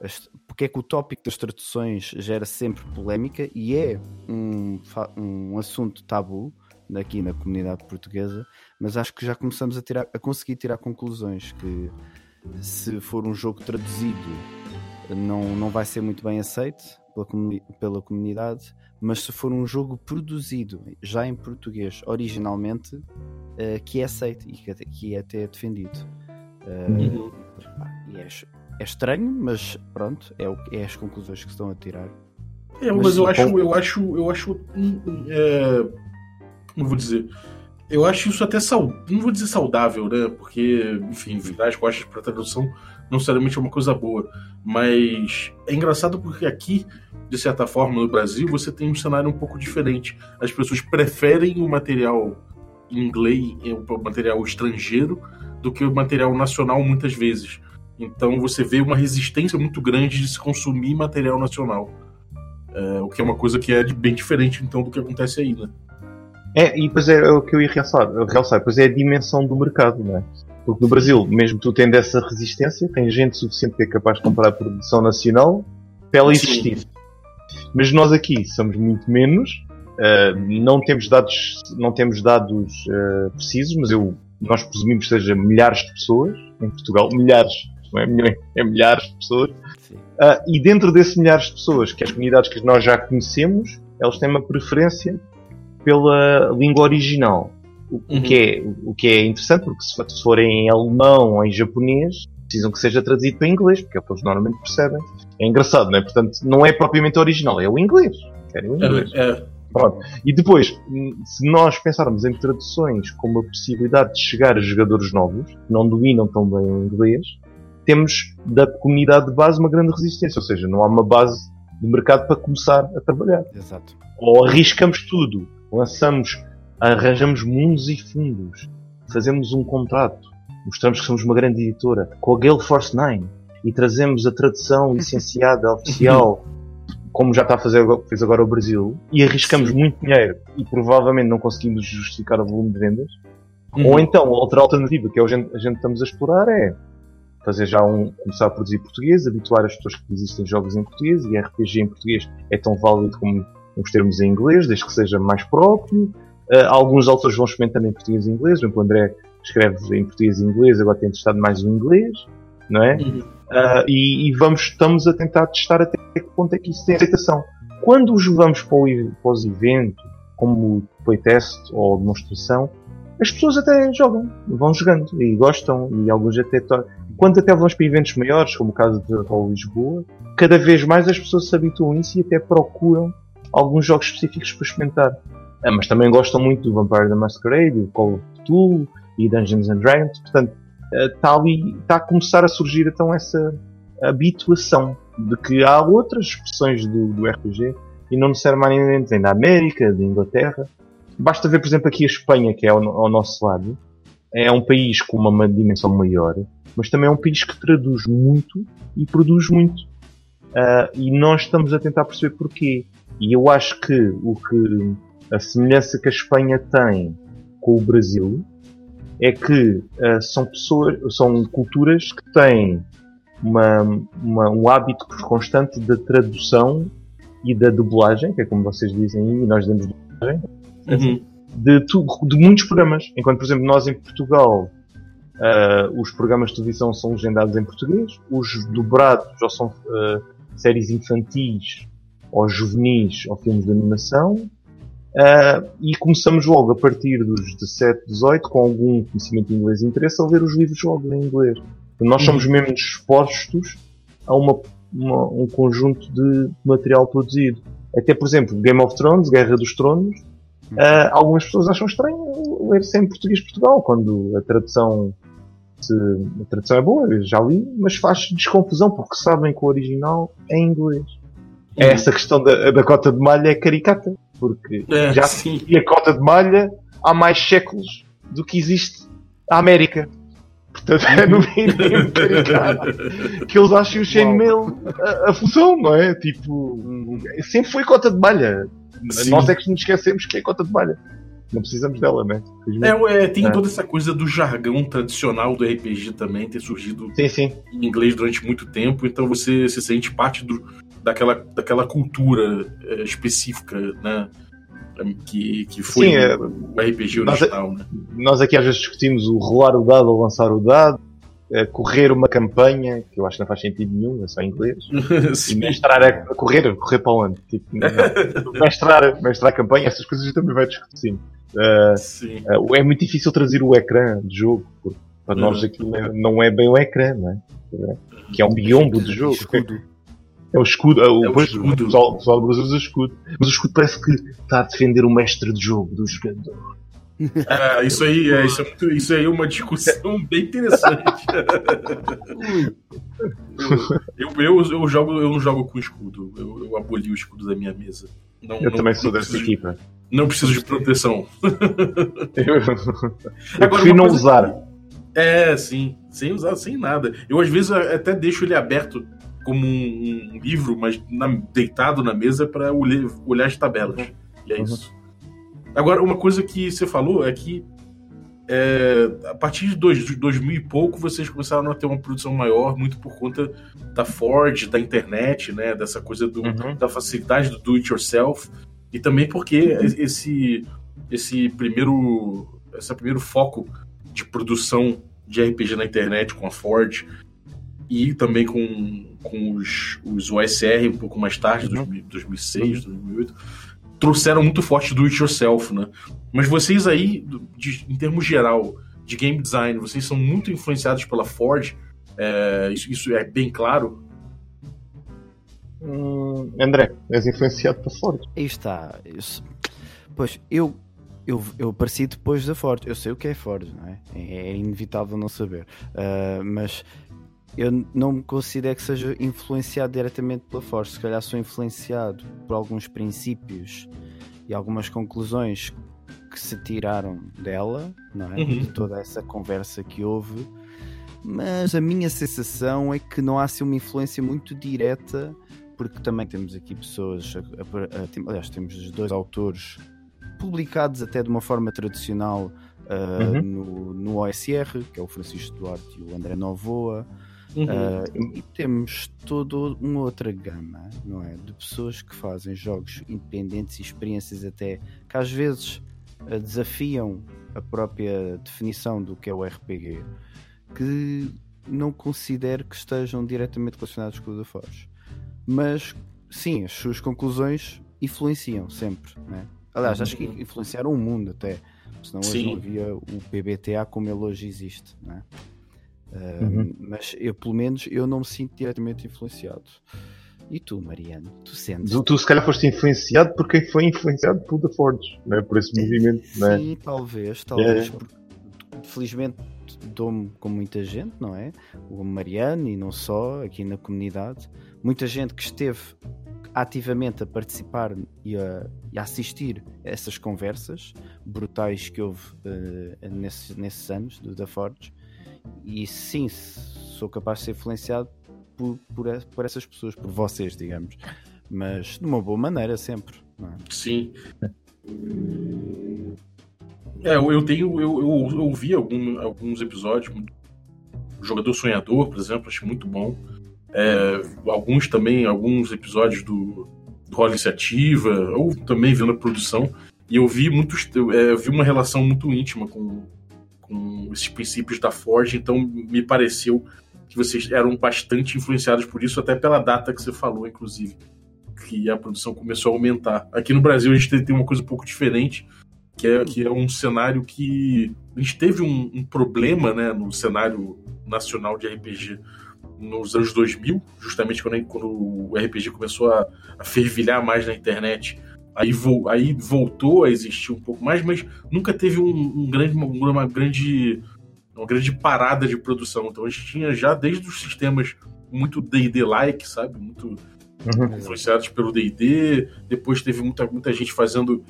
as, porque é que o tópico das traduções gera sempre polémica e é um, um assunto tabu aqui na comunidade portuguesa, mas acho que já começamos a, tirar, a conseguir tirar conclusões que se for um jogo traduzido não, não vai ser muito bem aceito pela, pela comunidade mas se for um jogo produzido já em português originalmente, uh, que é aceito e que, que é até defendido. Uh, uhum. e é, é, estranho, mas pronto, é, o, é as conclusões que estão a tirar. É, mas, mas eu, acho, eu acho, eu acho, é, não vou dizer, eu acho isso até saudável, não vou dizer saudável, né? Porque, enfim, virar as costas para tradução não necessariamente é uma coisa boa, mas é engraçado porque aqui de certa forma, no Brasil, você tem um cenário um pouco diferente. As pessoas preferem o material inglês, o material estrangeiro, do que o material nacional muitas vezes. Então você vê uma resistência muito grande de se consumir material nacional. É, o que é uma coisa que é bem diferente então do que acontece aí, né? É, e depois é o que eu ia realçar, realçar pois é a dimensão do mercado, não é? Porque no Brasil, mesmo tu tendo essa resistência, tem gente suficiente que é capaz de comprar a produção nacional para ela existir. Sim. Mas nós aqui somos muito menos, uh, não temos dados, não temos dados uh, precisos, mas eu, nós presumimos que seja milhares de pessoas em Portugal, milhares, não é, milhões, é milhares de pessoas. Uh, e dentro desses milhares de pessoas, que as comunidades que nós já conhecemos, elas têm uma preferência pela língua original. O, uhum. que é, o que é interessante, porque se for em alemão ou em japonês, precisam que seja traduzido para inglês, porque é o que eles normalmente percebem. É engraçado, não é? Portanto, não é propriamente original, é o inglês. Querem o inglês. É, é. Pronto. E depois, se nós pensarmos em traduções como a possibilidade de chegar a jogadores novos, que não dominam tão bem o inglês, temos da comunidade de base uma grande resistência. Ou seja, não há uma base de mercado para começar a trabalhar. Exato. Ou arriscamos tudo, lançamos, arranjamos mundos e fundos, fazemos um contrato, mostramos que somos uma grande editora, com a Gale Force 9, e trazemos a tradução licenciada oficial, como já está a fazer fez agora o Brasil, e arriscamos Sim. muito dinheiro e provavelmente não conseguimos justificar o volume de vendas. Uhum. Ou então, a outra alternativa que a gente, a gente estamos a explorar é fazer já um, começar a produzir português, habituar as pessoas que existem jogos em português e RPG em português é tão válido como os termos em inglês, desde que seja mais próprio. Uh, alguns autores vão experimentando em português e inglês, o André escreve em português e inglês, agora tem testado mais o inglês, não é? Uhum. Uh, e, e, vamos, estamos a tentar testar até que ponto é que isso tem aceitação. Quando os levamos para, o, para os eventos, como playtest ou demonstração, as pessoas até jogam, vão jogando e gostam, e alguns até. Quando até vamos para eventos maiores, como o caso de Lisboa, cada vez mais as pessoas se habituam a isso e até procuram alguns jogos específicos para experimentar. Ah, mas também gostam muito do Vampire the Masquerade, do Call of Cthulhu e Dungeons and Dragons. Portanto, está ah, ali, está a começar a surgir então essa habituação de que há outras expressões do, do RPG e não necessariamente vem da América, da Inglaterra. Basta ver, por exemplo, aqui a Espanha, que é ao, ao nosso lado. É um país com uma dimensão maior, mas também é um país que traduz muito e produz muito. Uh, e nós estamos a tentar perceber porquê. E eu acho que o que a semelhança que a Espanha tem com o Brasil é que uh, são pessoas, são culturas que têm uma, uma, um hábito constante da tradução e da dublagem, que é como vocês dizem e nós dizemos dublagem, uhum. de, de, muitos programas. Enquanto, por exemplo, nós em Portugal, uh, os programas de televisão são legendados em português, os dobrados ou são uh, séries infantis ou juvenis ou filmes de animação. Uh, e começamos logo a partir dos 17, 18, com algum conhecimento de inglês e interesse, a ler os livros logo em inglês. Nós somos uhum. mesmo expostos a uma, uma, um conjunto de material produzido. Até, por exemplo, Game of Thrones, Guerra dos Tronos, uh, algumas pessoas acham estranho ler sempre português Portugal, quando a tradução, se, a tradução é boa, eu já li, mas faz desconfusão porque sabem que o original é em inglês. Uhum. Essa questão da, da cota de malha é caricata, porque é, já sim. a cota de malha há mais séculos do que existe a América. Portanto, é no mínimo que eles acham o chainmail a, a função, não é? Tipo, sempre foi cota de malha. Sim. Nós é que nos esquecemos que é cota de malha. Não precisamos dela, né? É, é, tem é. toda essa coisa do jargão tradicional do RPG também ter surgido sim, sim. em inglês durante muito tempo, então você se sente parte do, daquela, daquela cultura é, específica, né? que, que foi Sim, é, o RPG original. Nós, né? nós aqui às vezes discutimos o rolar o dado ou lançar o dado, é, correr uma campanha, que eu acho que não faz sentido nenhum, é só em inglês. e mestrar a, a, correr, correr para onde? Tipo, mestrar, mestrar a campanha, essas coisas também vai discutindo. Uh, uh, é muito difícil trazer o ecrã de jogo, porque para nós uhum. aquilo não é bem o ecrã, não é? Que é um biombo de jogo. Escudo. É o escudo. É o, é o escudo. O pessoal, o pessoal usa escudo. Mas o escudo parece que está a defender o mestre de jogo do jogador. Ah, isso aí, é, isso, é isso aí é uma discussão bem interessante. eu, eu, eu, jogo, eu não jogo com escudo. Eu, eu aboli o escudo da minha mesa. Não, eu não, também sou dessa equipa. Não preciso de proteção. eu, eu prefiro não usar. É, sim. Sem usar, sem nada. Eu às vezes até deixo ele aberto como um, um livro, mas na, deitado na mesa para olhar, olhar as tabelas. E é uhum. isso. Agora, uma coisa que você falou é que é, a partir de, dois, de 2000 e pouco vocês começaram a ter uma produção maior, muito por conta da Ford, da internet, né, dessa coisa do, uhum. da facilidade do do it yourself e também porque esse esse primeiro esse primeiro foco de produção de RPG na internet com a Ford e também com, com os, os OSR um pouco mais tarde, uhum. 2006, 2008, trouxeram muito forte do it yourself, né? Mas vocês aí, de, em termos geral, de game design, vocês são muito influenciados pela Ford, é, isso, isso, é bem claro? Hum, André, és influenciado pela Ford. Aí está. Isso. Pois, eu eu, eu apareci depois da Ford. Eu sei o que é Ford, não é? É, é inevitável não saber. Uh, mas eu não me considero que seja influenciado diretamente pela Force. Se calhar sou influenciado por alguns princípios e algumas conclusões que se tiraram dela, não é? Uhum. De toda essa conversa que houve. Mas a minha sensação é que não há assim uma influência muito direta, porque também temos aqui pessoas, a, a, a, aliás, temos dois autores publicados até de uma forma tradicional uh, uhum. no, no OSR, que é o Francisco Duarte e o André Novoa. Uhum. Uh, e temos toda uma outra gama, não é? De pessoas que fazem jogos independentes e experiências até que às vezes uh, desafiam a própria definição do que é o RPG, que não considero que estejam diretamente relacionados com o da Forge. Mas sim, as suas conclusões influenciam sempre, né? Aliás, acho que uhum. influenciaram o mundo até. Senão hoje sim. não havia o PBTA como ele hoje existe, né? Uhum. Mas eu, pelo menos, eu não me sinto diretamente influenciado. E tu, Mariano? Tu sentes? Tu, tu se calhar foste influenciado por quem foi influenciado por The Forge, não é? por esse movimento. Não é? Sim, talvez, talvez. É. porque, felizmente dou-me com muita gente, não é? O Mariano e não só, aqui na comunidade. Muita gente que esteve ativamente a participar e a, e a assistir a essas conversas brutais que houve eh, nesses, nesses anos do da Forge. E sim, sou capaz de ser influenciado por, por, por essas pessoas, por vocês, digamos. Mas de uma boa maneira, sempre. é? Sim. É, eu tenho. Eu, eu, eu ouvi algum, alguns episódios. O Jogador Sonhador, por exemplo, achei muito bom. É, alguns também, alguns episódios do, do Rola Iniciativa, ou também vendo a produção. E eu vi muitos. Eu, é, eu vi uma relação muito íntima com esses princípios da Forge, então me pareceu que vocês eram bastante influenciados por isso, até pela data que você falou, inclusive que a produção começou a aumentar. Aqui no Brasil a gente tem- uma coisa um pouco diferente, que é, que é um cenário que. A gente teve um, um problema né, no cenário nacional de RPG nos anos 2000, justamente quando, quando o RPG começou a, a fervilhar mais na internet. Aí, vo- aí voltou a existir um pouco mais, mas nunca teve um, um grande, uma, uma grande uma grande parada de produção. Então a gente tinha já desde os sistemas muito D&D-like, sabe? Muito Uhum. influenciados pelo D&D, depois teve muita, muita gente fazendo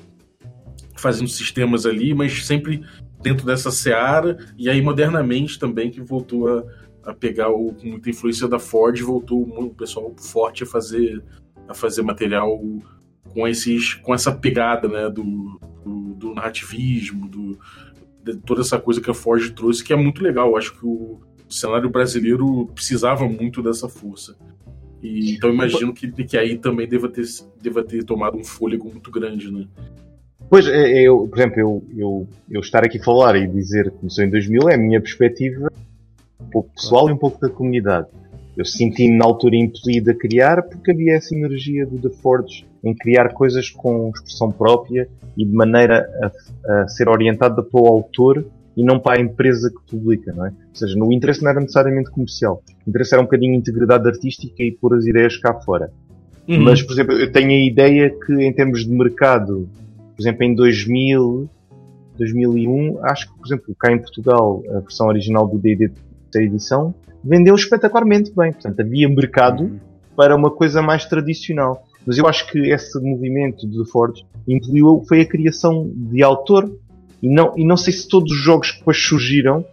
fazendo sistemas ali, mas sempre dentro dessa seara, e aí modernamente também que voltou a, a pegar o, com muita influência da Ford, voltou o pessoal forte a fazer a fazer material com esses com essa pegada, né, do, do, do narrativismo, do, de toda essa coisa que a Ford trouxe, que é muito legal. Eu acho que o cenário brasileiro precisava muito dessa força. E, então imagino que, que aí também deva ter, deva ter tomado um fôlego muito grande, né? Pois, é, eu, por exemplo, eu, eu, eu estar aqui a falar e dizer que começou em 2000 é a minha perspectiva um pouco pessoal e um pouco da comunidade. Eu senti-me na altura impelido a criar porque havia essa energia do The Forge em criar coisas com expressão própria e de maneira a, a ser orientada pelo autor e não para a empresa que publica, não é? Ou seja, no interesse não era necessariamente comercial. O interesse era um bocadinho integridade artística e pôr as ideias cá fora. Uhum. Mas, por exemplo, eu tenho a ideia que em termos de mercado, por exemplo, em 2000, 2001, acho que, por exemplo, cá em Portugal, a versão original do D&D terceira edição vendeu espetacularmente bem. Portanto, havia mercado Uhum. para uma coisa mais tradicional. Mas eu acho que esse movimento de The Forge incluiu foi a criação de autor e não, e não sei se todos os jogos que depois surgiram,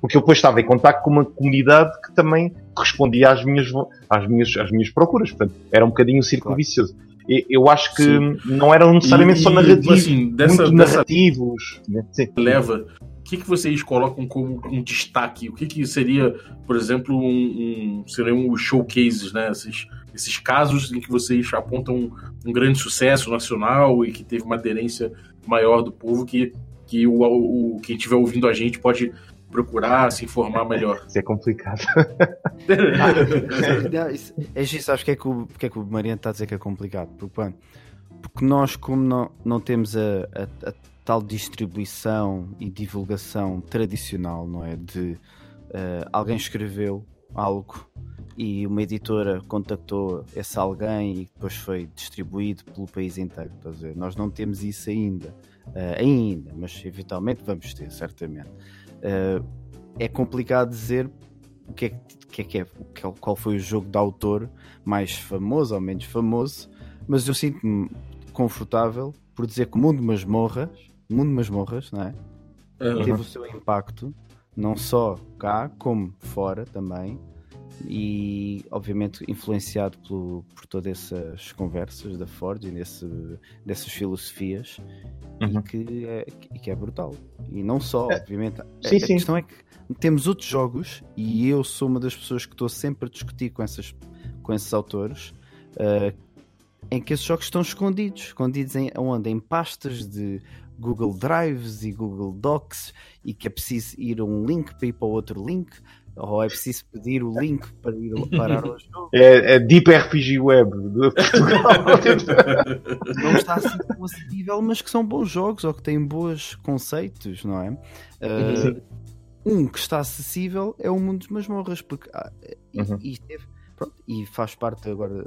porque eu depois estava em contato com uma comunidade que também respondia às minhas, às minhas, às minhas procuras. Portanto, era um bocadinho um círculo Claro. vicioso. E- Eu acho que Sim. não eram necessariamente E- só narrativos, assim, dessa, muito dessa narrativos. né? Sim. leva, que, que vocês colocam como um destaque? O que, que seria, por exemplo, um, um seriam os showcases, né? Esses, esses casos em que vocês apontam um, um grande sucesso nacional e que teve uma aderência maior do povo que, que o, o quem estiver ouvindo a gente pode procurar se informar melhor. Isso é complicado. Não, isso- É isso, sabes porque é que o, porque é que o Mariano está a dizer que é complicado? Porque, porque nós, como não, não temos a, a- a tal distribuição e divulgação tradicional, não é? De eh, alguém escreveu algo e uma editora contactou esse alguém e depois foi distribuído pelo país inteiro. Ver? Nós não temos isso ainda. Eh, ainda, mas eventualmente vamos ter, certamente. Eh, é complicado dizer o que é que, é, que é, é- qual foi o jogo de autor mais famoso ou menos famoso, mas eu sinto-me confortável por dizer que o Mundo Masmorras, Mundo Masmorras, não é? Teve o seu impacto, não só cá, como fora também, e obviamente influenciado pelo, por todas essas conversas da Ford e nesse, dessas filosofias, Uhum. e, que é, e que é brutal. E não só, obviamente. A- sim, a, sim. questão é que temos outros jogos, e eu sou uma das pessoas que estou sempre a discutir com, essas, com esses autores. ah, em que esses jogos estão escondidos, escondidos em onde? Em pastas de Google Drives e Google Docs e que é preciso ir a um link para ir para outro link ou é preciso pedir o link para ir parar ao jogo. É, é Deep RPG Web de Portugal. Não está assim tão acessível, mas que são bons jogos ou que têm bons conceitos, não é? Ah, um que está acessível é o Mundo dos Masmorras, porque ah, e, Uhum. e teve- pronto, e faz parte agora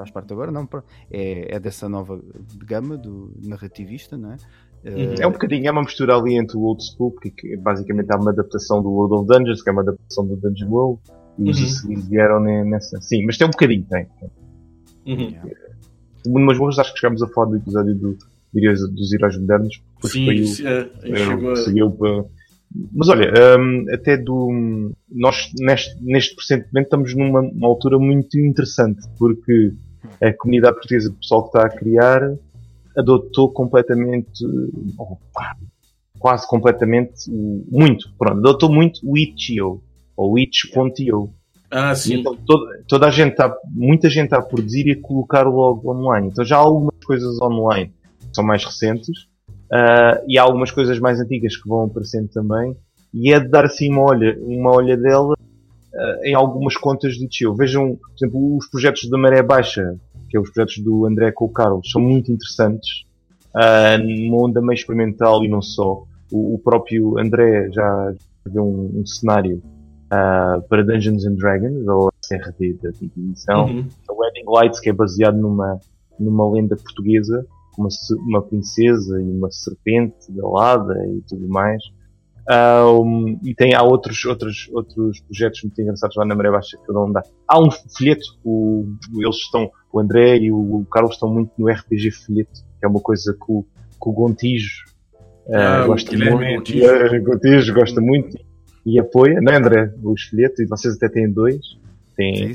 faz parte agora, não, é, é dessa nova gama do narrativista, não é? Uhum. É um bocadinho, é uma mistura ali entre o old school, porque basicamente há uma adaptação do World of Dungeons, que é uma adaptação do Dungeon World, e os uhum. vieram nessa. Sim, mas tem um bocadinho, tem. Uhum. Mas vamos acho que chegámos a falar do episódio do, dos heróis modernos. Sim, foi o, é, chegou a... Mas olha, um, até do. Nós neste, neste presente estamos numa altura muito interessante, porque a comunidade portuguesa, o pessoal que está a criar, adotou completamente, oh, quase completamente, muito, pronto, adotou muito o itch.io, ou itch.io. Ah, sim. então toda, toda a gente está, muita gente está a produzir e a colocar logo online. Então já há algumas coisas online que são mais recentes, uh, e há algumas coisas mais antigas que vão aparecendo também, e é de dar assim uma olha, uma olhadela uh, em algumas contas de itch.io. Vejam, por exemplo, os projetos da Maré Baixa, que é os projetos do André com o Carlos, são muito interessantes, uh, numa onda meio experimental e não só. O, o próprio André já deu um, um cenário uh, para Dungeons and Dragons, ou CRD da quinta edição, uhum. a Wedding Lights, que é baseado numa, numa lenda portuguesa, uma, uma princesa e uma serpente galada e tudo mais. Um, e tem, há outros, outros, outros projetos muito engraçados lá na Maré Baixa que não dá. Há um folheto, o, eles estão, o André e o Carlos estão muito no RPG folheto, que é uma coisa que o, que o Gontijo uh, ah, gosta muito. Gontijo. Gontijo gosta muito e apoia, não é André? O folheto, e vocês até têm dois. Tem,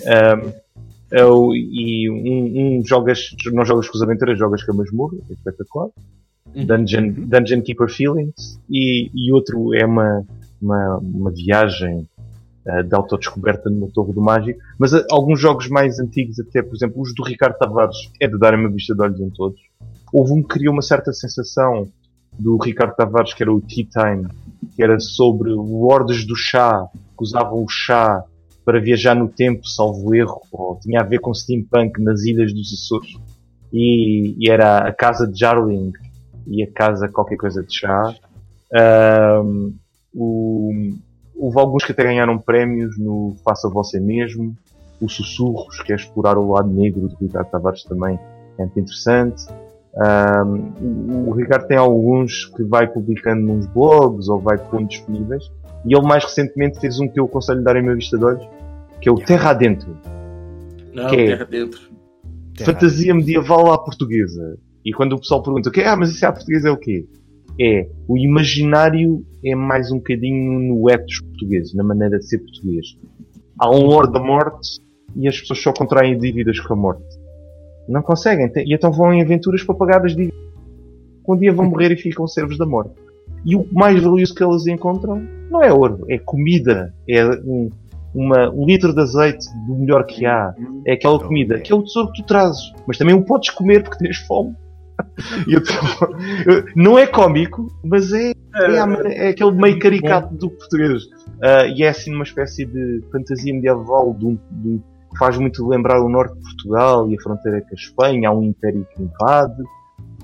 um, e um, um jogas, não jogas com os aventuras, jogas com a masmorra, é espetacular. Uhum. Dungeon. Dungeon Keeper Feelings, e, e outro é uma, uma, uma viagem uh, de autodescoberta numa Torre do Mágico. Mas uh, alguns jogos mais antigos, até por exemplo, os do Ricardo Tavares, é de dar uma vista de olhos em todos. Houve um que criou uma certa sensação do Ricardo Tavares, que era o Tea Time, que era sobre lordes do chá, que usavam o chá para viajar no tempo, salvo erro, ou tinha a ver com steampunk nas ilhas dos Açores. E, e era a casa de Jarling, e a casa qualquer coisa de chá. Um, o, houve alguns que até ganharam prémios no Faça Você Mesmo. O Sussurros, que é explorar o lado negro do Ricardo Tavares também é muito interessante. Um, o Ricardo tem alguns que vai publicando nos blogs ou vai pondo disponíveis. E ele mais recentemente fez um que eu aconselho a dar em minha vista de olhos, que é o Terra Adentro. Não, que é Terra Adentro. Fantasia medieval à portuguesa. E quando o pessoal pergunta, okay, ah, mas isso é a portuguesa é o quê? É, o imaginário é mais um bocadinho no ethos português, na maneira de ser português. Há um Lord da Morte e as pessoas só contraem dívidas com a morte. Não conseguem. E então vão em aventuras para pagar as dívidas. Um dia vão morrer e ficam servos da morte. E o mais valioso que elas encontram não é ouro, é comida, é um, uma, um litro de azeite do melhor que há. É aquela comida que é o tesouro que tu trazes. Mas também o podes comer porque tens fome. não é cómico, mas é, é, é, aquele meio caricato do português. Uh, e é assim uma espécie de fantasia medieval de, de, que faz muito lembrar o norte de Portugal e a fronteira com a Espanha. Há um império que invade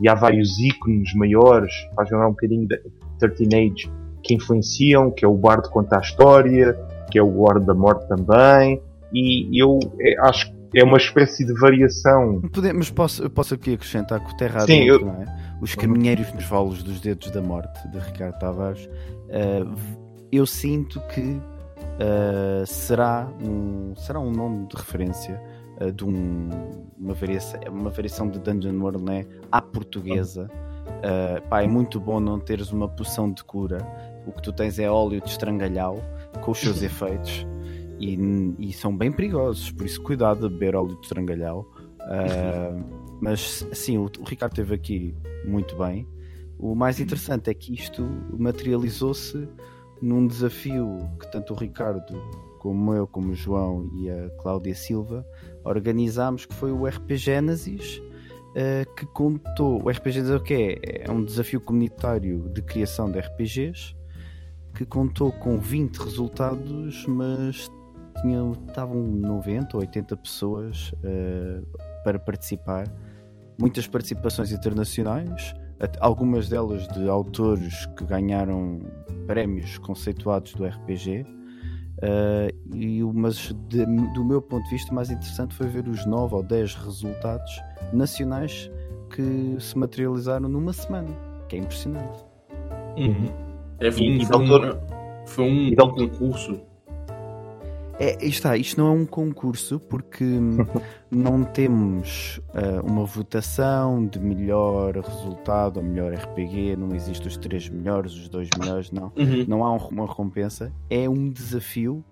e há vários ícones maiores, faz lembrar um bocadinho da 13 Age, que influenciam, que é o bardo conta a história, que é o Lord da Morte também. E eu é, acho que é uma espécie de variação. Mas posso, posso aqui acrescentar que o Terra Sim, eu... não é? Os caminheiros nos volos dos dedos da morte, de Ricardo Tavares, uh, eu sinto que uh, será, um, será um nome de referência uh, de um, uma, variação, uma variação de Dungeon World né? à portuguesa. Pá, é muito bom não teres uma poção de cura. O que tu tens é óleo de estrangalhau com os seus efeitos e, e, são bem perigosos, por isso cuidado de beber óleo de estrangalhau. Uh, mas sim, o, o, Ricardo esteve aqui muito bem. O mais interessante é que isto materializou-se num desafio que tanto o Ricardo como eu, como o João e a Cláudia Silva organizámos, que foi o RP Genesis, uh, que contou. O RPG Genesis é o que é? É um desafio comunitário de criação de RPGs que contou com 20 resultados, mas tinham, estavam 90 ou 80 pessoas uh, para participar, muitas participações internacionais, algumas delas de autores que ganharam prémios conceituados do RPG. Uh, e, mas de, do meu ponto de vista, o mais interessante foi ver os 9 ou 10 resultados nacionais que se materializaram numa semana, que é impressionante. Uhum. É, foi, um, foi, um, foi um concurso é, está, isto não é um concurso porque não temos uh, uma votação de melhor resultado ou melhor RPG, não existe os três melhores, os dois melhores, não. Uhum. Não há uma recompensa. É um desafio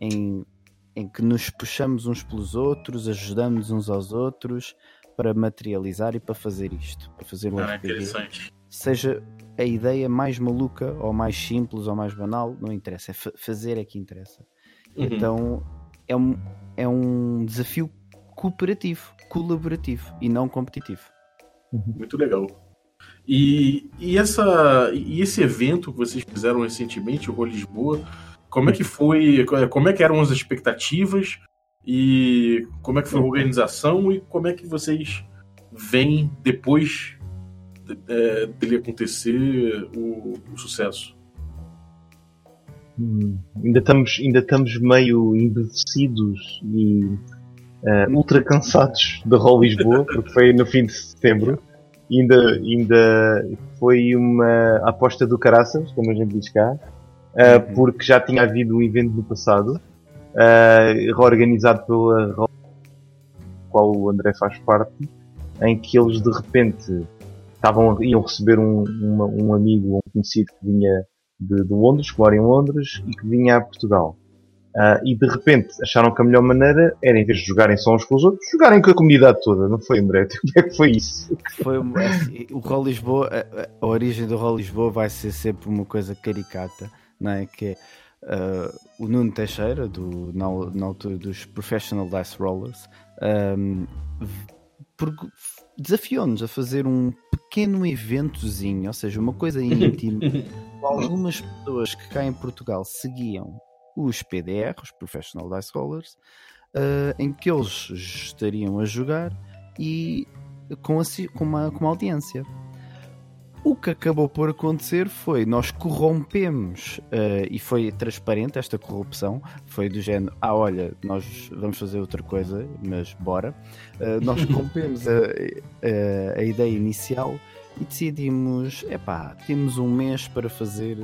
em, em que nos puxamos uns pelos outros, ajudamos uns aos outros para materializar e para fazer isto, para fazer um ah, RPG. Seja a ideia mais maluca ou mais simples ou mais banal, não interessa, é fazer é que interessa. Uhum. Então é um, é um desafio cooperativo, colaborativo e não competitivo. Uhum. Muito legal. E, e, essa, e esse evento que vocês fizeram recentemente, o Rô Lisboa, como é que foi? Como é que eram as expectativas? E como é que foi a uhum. organização? E como é que vocês veem depois é, dele acontecer o, o sucesso? Hum, ainda, estamos, ainda estamos meio embevecidos e uh, ultra cansados da Roll Lisboa, porque foi no fim de setembro. Ainda, ainda foi uma aposta do caraças, como a gente diz cá, uh, porque já tinha havido um evento no passado, uh, reorganizado pela Roll, qual o André faz parte, em que eles de repente estavam, iam receber um, uma, um amigo, um conhecido que vinha de, de Londres, que mora em Londres e que vinha a Portugal. Uh, e de repente acharam que a melhor maneira era, em vez de jogarem só uns com os outros, jogarem com a comunidade toda, não foi, André? Como é que foi isso? Foi, assim, o Roll Lisboa, a, a, origem do Roll Lisboa vai ser sempre uma coisa caricata, não é? Que é uh, o Nuno Teixeira, do, na, na altura dos Professional Dice Rollers, um, desafiou-nos a fazer um pequeno eventozinho, ou seja, uma coisa íntima. Algumas pessoas que cá em Portugal seguiam os PDR, os Professional Dice Rollers, uh, em que eles estariam a jogar e com, a, com, uma, com uma audiência. O que acabou por acontecer foi nós corrompemos uh, e foi transparente esta corrupção. Foi do género: ah, olha, nós vamos fazer outra coisa, mas bora. Uh, nós corrompemos a, a, a, ideia inicial e decidimos: epá, temos um mês para fazer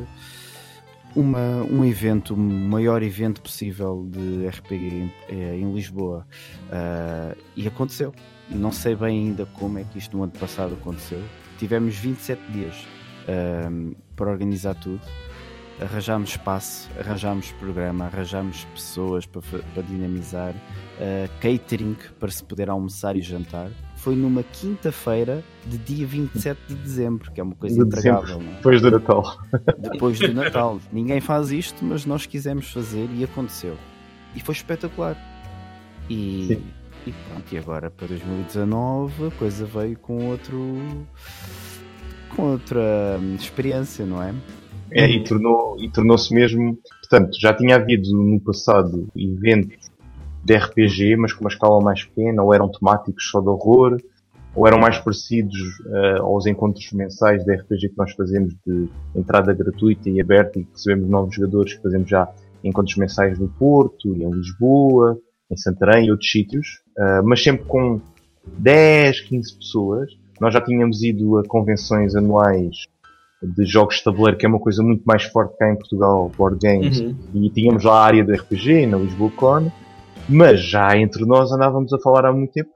uma, um evento, o maior evento possível de RPG em, eh, em Lisboa. Uh, e aconteceu. Não sei bem ainda como é que isto no ano passado aconteceu tivemos 27 dias um, para organizar tudo. Arranjámos espaço, arranjámos programa, arranjámos pessoas para, para dinamizar, uh, catering para se poder almoçar e jantar. Foi numa quinta-feira de dia 27 de dezembro, que é uma coisa intragável. É? Depois do Natal. Depois do Natal. Ninguém faz isto, mas nós quisemos fazer e aconteceu. E foi espetacular. E Sim e pronto, e agora para 2019 a coisa veio com outro. com outra hum, experiência, não é? É, e tornou-se e tornou mesmo. Portanto, já tinha havido no passado eventos de RPG, mas com uma escala mais pequena, ou eram temáticos só de horror, ou eram mais parecidos uh, aos encontros mensais de RPG que nós fazemos de entrada gratuita e aberta e que recebemos novos jogadores que fazemos já encontros mensais no Porto em Lisboa, em Santarém e outros sítios. Ah, mas sempre com 10, 15 pessoas. Nós já tínhamos ido a convenções anuais de jogos de tabuleiro, que é uma coisa muito mais forte cá em Portugal, board games, uhum. e tínhamos lá a área do RPG, na Lisboa Con, mas já entre nós andávamos a falar há muito tempo,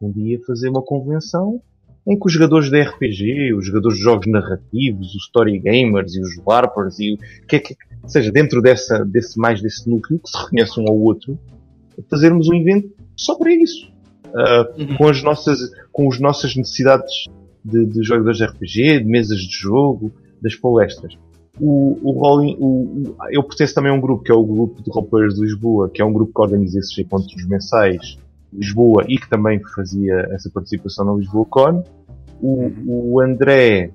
um dia fazer uma convenção em que os jogadores de RPG, os jogadores de jogos narrativos, os story gamers e os LARPers, e o que é que, seja, dentro dessa, desse, mais desse núcleo, que se reconhece um ao outro, fazermos um evento só para isso. Uh, uhum. com, as nossas, com as nossas necessidades de, de jogadores de RPG, de mesas de jogo, das palestras. O, o Rolling, o, eu pertenço também a um grupo que é o grupo de roupeiros de Lisboa, que é um grupo que organiza esses encontros mensais de Lisboa e que também fazia essa participação na Lisboa Con. O, o André,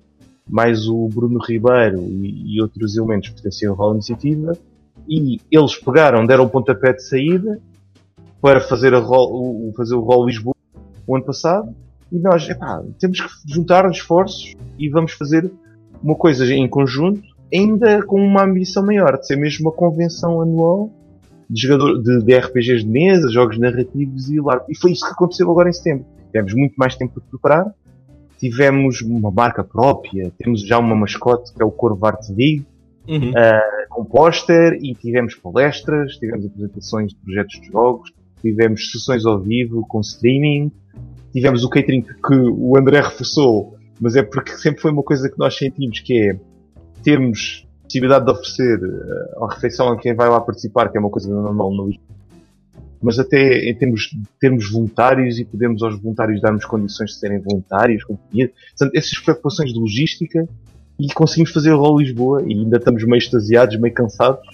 mais o Bruno Ribeiro e, e outros elementos pertenciam ao Roll Iniciativa e eles pegaram, deram o pontapé de saída para fazer, a rol, o, fazer o Rol Lisboa o ano passado e nós, epá, temos que juntar esforços e vamos fazer uma coisa em conjunto ainda com uma ambição maior, de ser mesmo uma convenção anual de, jogador, de, de RPGs de mesa, jogos narrativos e LARP. E foi isso que aconteceu agora em setembro. Tivemos muito mais tempo para preparar, tivemos uma marca própria, temos já uma mascote que é o Corvo Art Vig, Uhum. uh, com póster e tivemos palestras, tivemos apresentações de projetos de jogos, tivemos sessões ao vivo com streaming, tivemos o catering que o André reforçou, mas é porque sempre foi uma coisa que nós sentimos que é termos possibilidade de oferecer uh, a refeição a quem vai lá participar, que é uma coisa normal no mas até em termos termos voluntários e podemos aos voluntários darmos condições de serem voluntários, com comida. Portanto, essas preocupações de logística e conseguimos fazer o Lisboa e ainda estamos meio extasiados, meio cansados,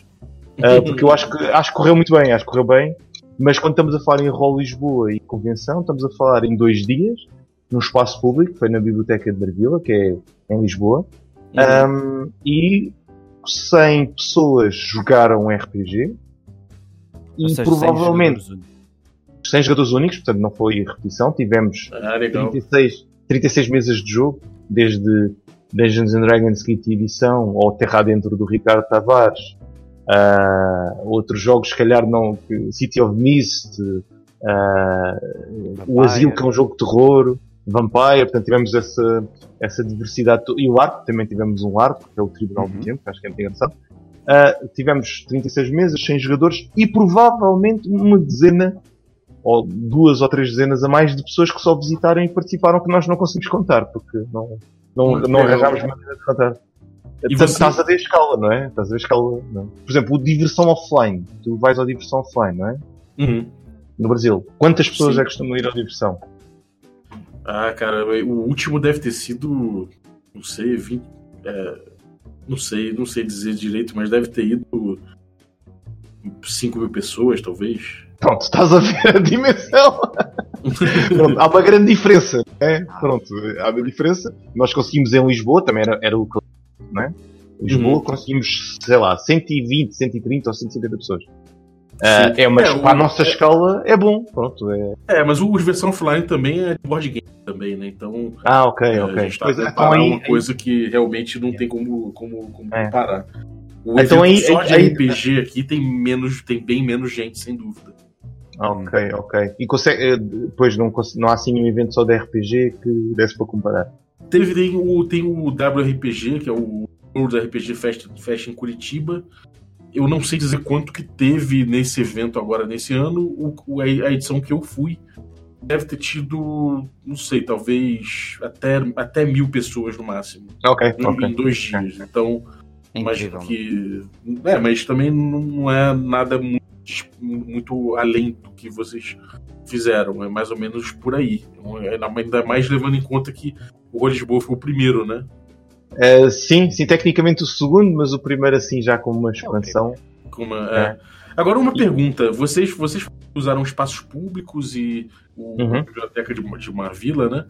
uh, porque eu acho que, acho que correu muito bem, acho que correu bem, mas quando estamos a falar em Rol Lisboa e convenção, estamos a falar em dois dias, num espaço público, foi na Biblioteca de Marvila, que é em Lisboa, Uhum. um, e 100 pessoas jogaram RPG e Ou seja, sem provavelmente jogadores únicos. 100 jogadores únicos, portanto não foi repetição, tivemos Ah, legal. 36, 36 mesas de jogo, desde Dungeons and Dragons quinta edição ao Terra Dentro do Ricardo Tavares, ah, outros jogos, se calhar não, City of Mist, ah, o. Asilo, que é um jogo de terror, Vampire, portanto tivemos essa, essa diversidade, e o ARP, também tivemos um ARP, que é o Tribunal Uhum. do Tempo, que acho que é muito engraçado. Ah, tivemos 36 mesas, 100 jogadores e provavelmente uma dezena ou duas ou três dezenas a mais de pessoas que só visitaram e participaram que nós não conseguimos contar, porque não, não, não arranjámos maneira de contar. E você- estás a ver a escala, não é? Estás a ver a escala. Não. Por exemplo, o diversão offline. Tu vais ao diversão offline, não é? Uhum. No Brasil. Quantas pessoas Sim. é que costumam ir ao diversão? Ah, cara, o último deve ter sido. Não sei, 20. é, não sei, não sei dizer direito, mas deve ter ido 5 mil pessoas, talvez. Pronto, estás a ver a dimensão. Pronto, há uma grande diferença. É? Pronto, há uma diferença. Nós conseguimos em Lisboa, também era, era o que. Não é? Lisboa Uhum. conseguimos, sei lá, 120, 130 ou 150 pessoas. Sim. é, mas É, o- para a nossa escala é bom. Pronto, é. É, mas o versão offline também é de board game também, né? Então. Ah, ok, é, ok. A gente tá Pois é, então aí, uma coisa que realmente não tem como, como, como É. comparar. O Então aí- só de aí- RPG aqui tem menos, tem bem menos gente, sem dúvida. Ok, ok. E consegue, eh, depois não, não há assim um evento só de RPG que desse para comparar. Teve tem o, tem o WRPG, que é o World RPG Fest, Fest em Curitiba. Eu não sei dizer quanto que teve nesse evento agora, nesse ano. O, a a edição que eu fui deve ter tido, não sei, talvez até, até mil pessoas no máximo. Ok, Em, ok. em dois dias. Então, É imagino incrível. que. É, mas também não é nada muito, muito além do que vocês fizeram. É mais ou menos por aí. É, Ainda mais levando em conta que o Lisboa foi o primeiro, né? Eh, sim, sim, tecnicamente o segundo, mas o primeiro assim já com uma expansão. Com uma- É. é. Agora uma pergunta. Vocês, vocês usaram espaços públicos e o, Uhum. a biblioteca de, uma- de uma vila, né?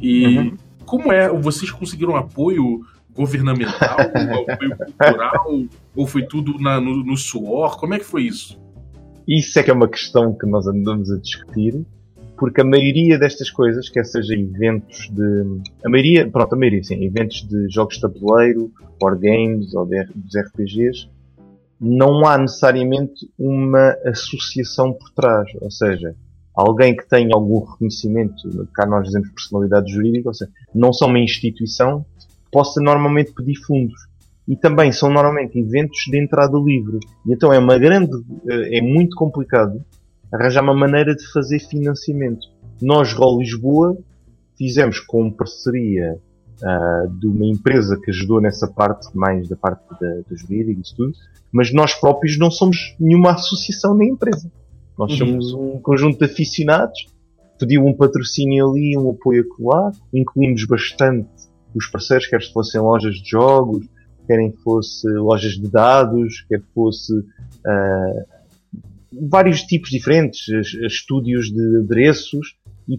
E Uhum. como é? Vocês conseguiram apoio governamental, apoio cultural, ou foi tudo na- no, no suor? Como é que foi isso? Isso é que é uma questão que nós andamos a discutir, porque a maioria destas coisas, quer seja eventos de. A maioria, pronto, a maioria sim, eventos de jogos de tabuleiro, board games ou de, dos RPGs, não há necessariamente uma associação por trás. Ou seja, alguém que tenha algum reconhecimento, cá nós dizemos personalidade jurídica, ou seja, não são uma instituição, possa normalmente pedir fundos. E também são normalmente eventos de entrada livre. E então é uma grande, eh, é muito complicado arranjar uma maneira de fazer financiamento. Nós, Rol Lisboa, fizemos com parceria ah, de uma empresa que ajudou nessa parte, mais da parte da, da jurídica e tudo, mas nós próprios não somos nenhuma associação nem empresa. Nós Uhum. somos um conjunto de aficionados, pediu um patrocínio ali, um apoio acolá, incluímos bastante os parceiros, quer se fossem lojas de jogos, querem fosse lojas de dados, quer fosse ah, vários tipos diferentes, es- estúdios de adereços, e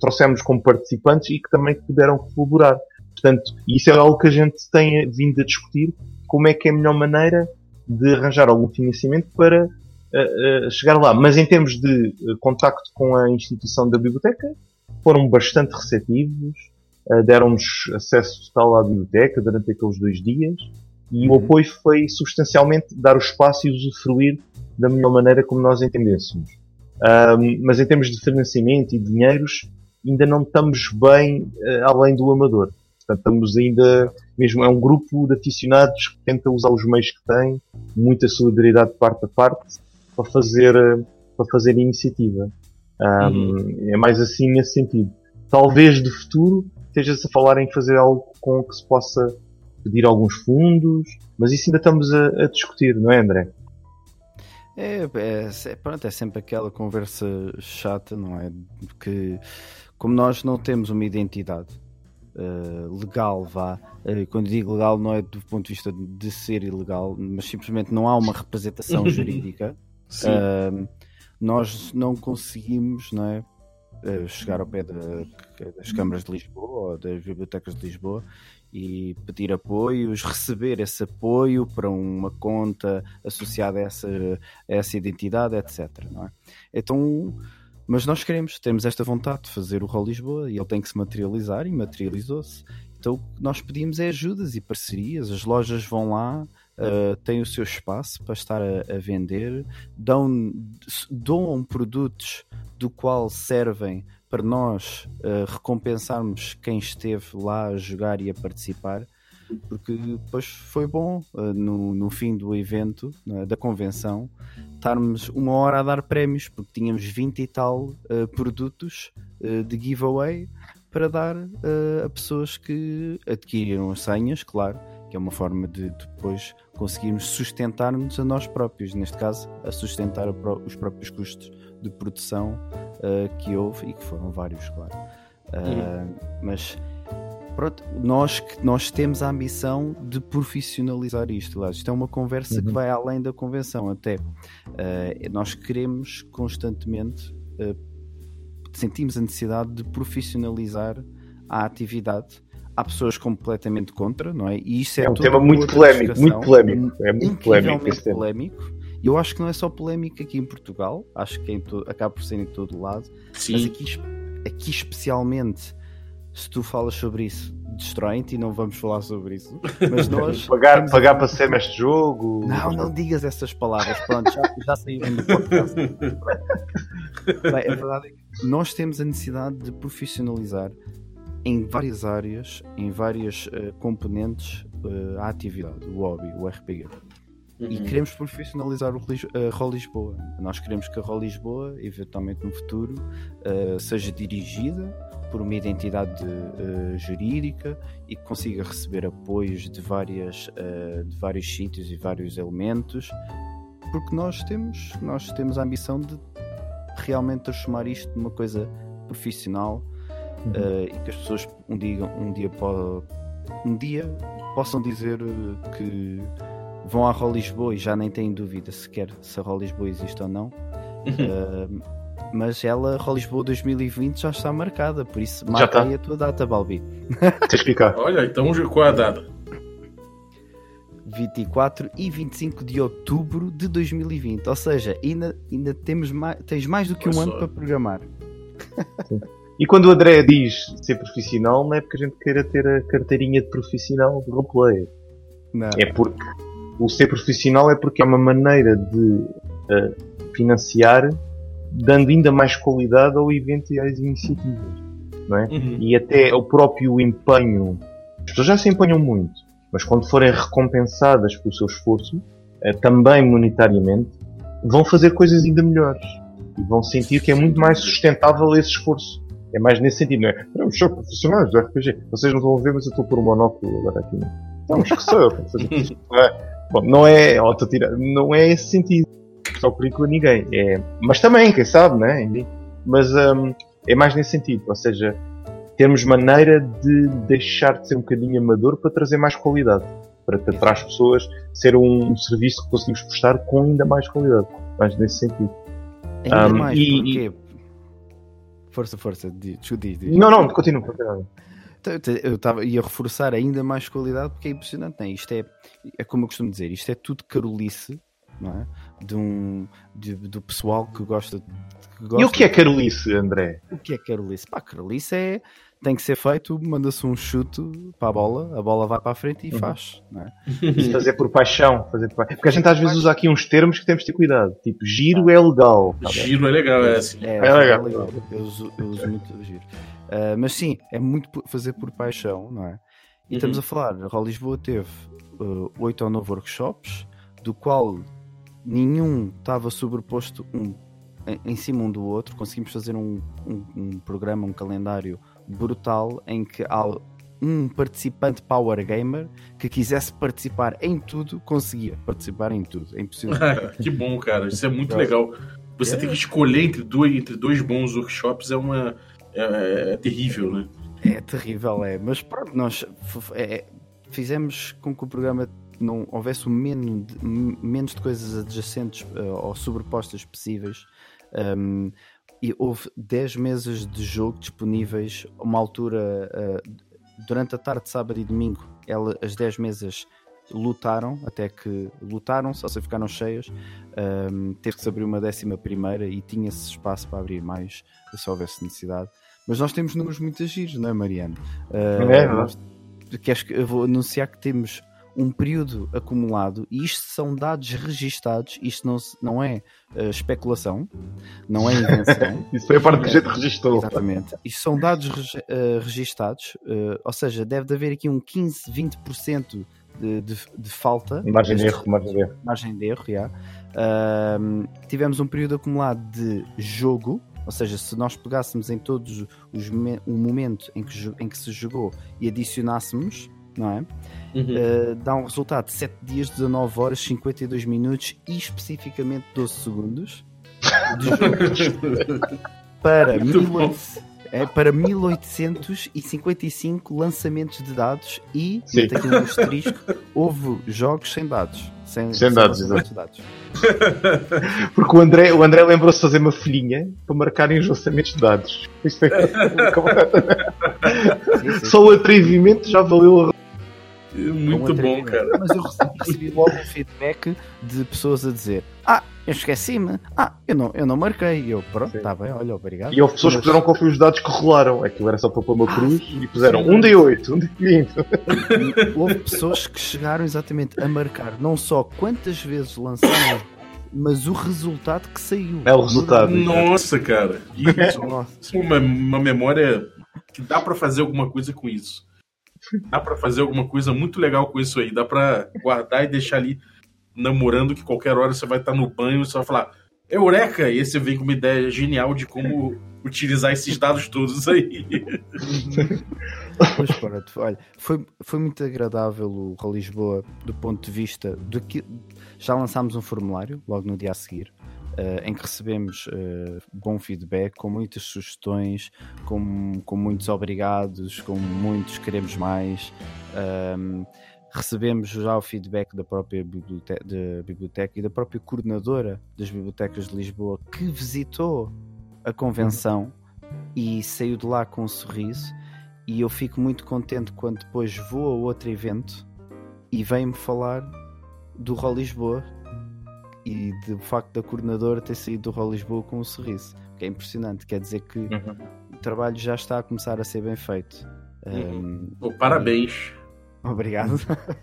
trouxemos como participantes e que também puderam colaborar. Portanto, isso é algo que a gente tem vindo a discutir, como é que é a melhor maneira de arranjar algum financiamento para ah, ah, chegar lá. Mas em termos de ah, contacto com a instituição da biblioteca, foram bastante receptivos, deram-nos acesso total à biblioteca durante aqueles dois dias E o apoio foi substancialmente dar o espaço e usufruir da melhor maneira como nós entendêssemos. Um, mas em termos de financiamento e dinheiros, ainda não estamos bem uh, além do amador. Portanto, estamos ainda, mesmo é um grupo de aficionados que tenta usar os meios que tem, muita solidariedade de parte a parte, para fazer, uh, para fazer a iniciativa. Um, uhum. É mais assim nesse sentido. Talvez de futuro estejas a falar em fazer algo com que se possa pedir alguns fundos, mas isso ainda estamos a, a discutir, não é, André? É, é, é, pronto, é sempre aquela conversa chata, não é? Que como nós não temos uma identidade uh, legal, vá, uh, quando digo legal não é do ponto de vista de ser ilegal, mas simplesmente não há uma representação jurídica, uh, nós não conseguimos, não é? chegar ao pé das câmaras de Lisboa ou das bibliotecas de Lisboa e pedir apoios, receber esse apoio para uma conta associada a essa, a essa identidade, etc. É? Então, mas nós queremos, temos esta vontade de fazer o Rol Lisboa e ele tem que se materializar e materializou-se. Então, o que nós pedimos é ajudas e parcerias. As lojas vão lá, uh, têm o seu espaço para estar a, a vender, dão, doam produtos do qual servem para nós uh, recompensarmos quem esteve lá a jogar e a participar, porque depois foi bom uh, no, no fim do evento, da convenção, estarmos uma hora a dar prémios, porque tínhamos 20 e tal produtos de giveaway para dar a pessoas que adquiriram as senhas, claro, que é uma forma de depois conseguirmos sustentar-nos a nós próprios, neste caso, a sustentar os próprios custos de produção uh, que houve e que foram vários, claro. Uh, Mas pronto, nós, nós temos a ambição de profissionalizar isto. Lá. Isto é uma conversa uhum. que vai além da convenção, até. Uh, nós queremos constantemente, sentimos a necessidade de profissionalizar a atividade há pessoas completamente contra, não é? E isso é, é um tema muito polémico, muito polémico, é muito polémico. polémico eu acho que não é só polémica aqui em Portugal, acho que acaba por ser em todo lado, Sim. mas aqui, aqui especialmente, se tu falas sobre isso, destrói-te e não vamos falar sobre isso. Mas nós. pagar, temos... pagar para ser mestre jogo. Não, não digas essas palavras. Pronto, já, já saíram do podcast. Bem, a verdade é que nós temos a necessidade de profissionalizar em várias áreas, em várias uh, componentes, uh, a atividade, o hobby, o RPG. Uhum. E queremos profissionalizar o, a Rol Lisboa. Nós queremos que a Rol Lisboa, eventualmente no futuro, uh, seja dirigida por uma identidade uh, jurídica e que consiga receber apoios de, várias, uh, de vários sítios e vários elementos, porque nós temos, nós temos a ambição de realmente transformar isto numa coisa profissional uhum. e que as pessoas um dia, um dia, um dia possam dizer que vão à Rol Lisboa e já nem têm dúvida sequer se a Rol Lisboa existe ou não. uh, mas ela, Rol Lisboa 2020, já está marcada, por isso marca aí a tua data, Balbi. Tens explicar. Olha, então qual é a data? 24 e 25 de outubro de 2020. Ou seja, ainda, ainda temos mais, tens mais do que um ano para programar. Sim. E quando o André diz ser profissional, não é porque a gente queira ter a carteirinha de profissional de roleplayer. Não. É porque o ser profissional é porque é uma maneira de uh, financiar dando ainda mais qualidade ao evento e às iniciativas. Não é? Uhum. E até o próprio empenho. As pessoas já se empenham muito, mas quando forem recompensadas pelo seu esforço, uh, também monetariamente, vão fazer coisas ainda melhores. E vão sentir que é muito mais sustentável esse esforço. É mais nesse sentido, não é? Não, sou profissionais do RPG. Vocês não vão ver, mas eu estou por um monóculo agora aqui. Não, mas é? Bom, não é autotira, não é esse sentido. Só currículo a ninguém. É, mas também, quem sabe, né? Mas um, é mais nesse sentido. Ou seja, termos maneira de deixar de ser um bocadinho amador para trazer mais qualidade. Para tentar as pessoas ser um, um, serviço que conseguimos prestar com ainda mais qualidade. Mais nesse sentido. Ainda um, mais, e, porquê? Força, força, diz, diz, diz. Não, não, continua, continua. Eu tava, ia reforçar ainda mais qualidade porque é impressionante, não é? Isto é, é como eu costumo dizer, isto é tudo carolice, não é? de um, de- do pessoal que gosta, que gosta. E o que é carolice, André? O que é carolice? Pá, carolice é. Tem que ser feito, manda-se um chute para a bola, a bola vai para a frente e Uhum. faz. Não é? Fazer por paixão. Fazer por... pa- Porque a gente às vezes usa aqui uns termos que temos de ter cuidado. Tipo, giro é legal. tá? Giro é legal, é assim. É, É legal. Eu uso, eu uso muito giro. Ah, mas sim, é muito fazer por paixão, não é? E Uhum. estamos a falar, a Roll Lisboa teve oito ou nove workshops, do qual nenhum estava sobreposto um, em, em cima um do outro. Conseguimos fazer um, um, um programa, um calendário brutal em que há um participante Power Gamer que quisesse participar em tudo, conseguia participar em tudo. É impossível. que bom, cara. Isso é muito É. legal. Você É. tem que escolher entre dois, entre dois bons workshops é uma. É, é terrível, né? É terrível, é. Mas pronto, nós é, fizemos com que o programa não houvesse o menos de, menos de coisas adjacentes eh, ou sobrepostas possíveis. Um, e houve 10 mesas de jogo disponíveis, uma altura eh, durante a tarde, sábado e domingo. Ela, as 10 mesas lutaram, até que lutaram, só se ficaram cheias. Um, teve que se abrir uma décima primeira e tinha-se espaço para abrir mais se houvesse necessidade. Mas nós temos números muito giros, não é, Mariano? Uh, É verdade. nós- queres que eu vou anunciar que temos um período acumulado e isto são dados registados, isto não, não é uh, especulação, não é invenção. Isso foi a parte que a gente registrou. Exatamente. Isto são dados eh, registados, eh, ou seja, deve de haver aqui um 15, 20% de, de, de falta. Margem de erro, margem de erro. margem de erro, já. Tivemos um período acumulado de jogo, ou seja, se nós pegássemos em todos os o momento em que, em que se jogou e adicionássemos, não é? Uh, dá um resultado. De 7 dias, 19 horas, 52 minutos e especificamente 12 segundos de jogo. Para, 1800 é, para 1855 lançamentos de dados e, asterisco, houve jogos sem dados. Sem, Sem dados, de dados. Porque o André, o André lembrou-se de fazer uma folhinha para marcarem os lançamentos de dados. Isto Sim, sim. Só o atrevimento já valeu a Muito Um bom, cara. Mas eu recebi, logo um feedback de pessoas a dizer: Ah, eu esqueci-me. Ah, eu não, eu não marquei. E eu, pronto, está bem, olha, obrigado. E houve pessoas que puseram qual foi os dados que rolaram. Aquilo era só para pôr uma Ah, cruz e puseram Sim. um de 8, um de 20. Houve pessoas que chegaram exatamente a marcar não só quantas vezes lançaram, mas o resultado que saiu. É o resultado. Nossa, cara. Isso, Nossa. é uma, uma memória que dá pra fazer alguma coisa com isso. Dá pra fazer alguma coisa muito legal com isso aí. Dá pra guardar e deixar ali namorando que qualquer hora você vai estar no banho e você vai falar Eureka! E aí você vem com uma ideia genial de como utilizar esses dados todos aí. Mas pronto, olha, foi, foi muito agradável o Lisboa do ponto de vista do que já lançámos um formulário logo no dia a seguir. Eh, em que recebemos eh, bom feedback, com muitas sugestões, com, com muitos obrigados, com muitos queremos mais. Ahm, recebemos já o feedback da própria biblioteca, da biblioteca e da própria coordenadora das bibliotecas de Lisboa que visitou a convenção e saiu de lá com um sorriso e eu fico muito contente quando depois vou a outro evento e vem-me falar do Roll Lisboa e do facto da coordenadora ter saído do Roll Lisboa com um sorriso, que é impressionante, quer dizer que o trabalho já está a começar a ser bem feito. Um, Pô, parabéns. obrigado.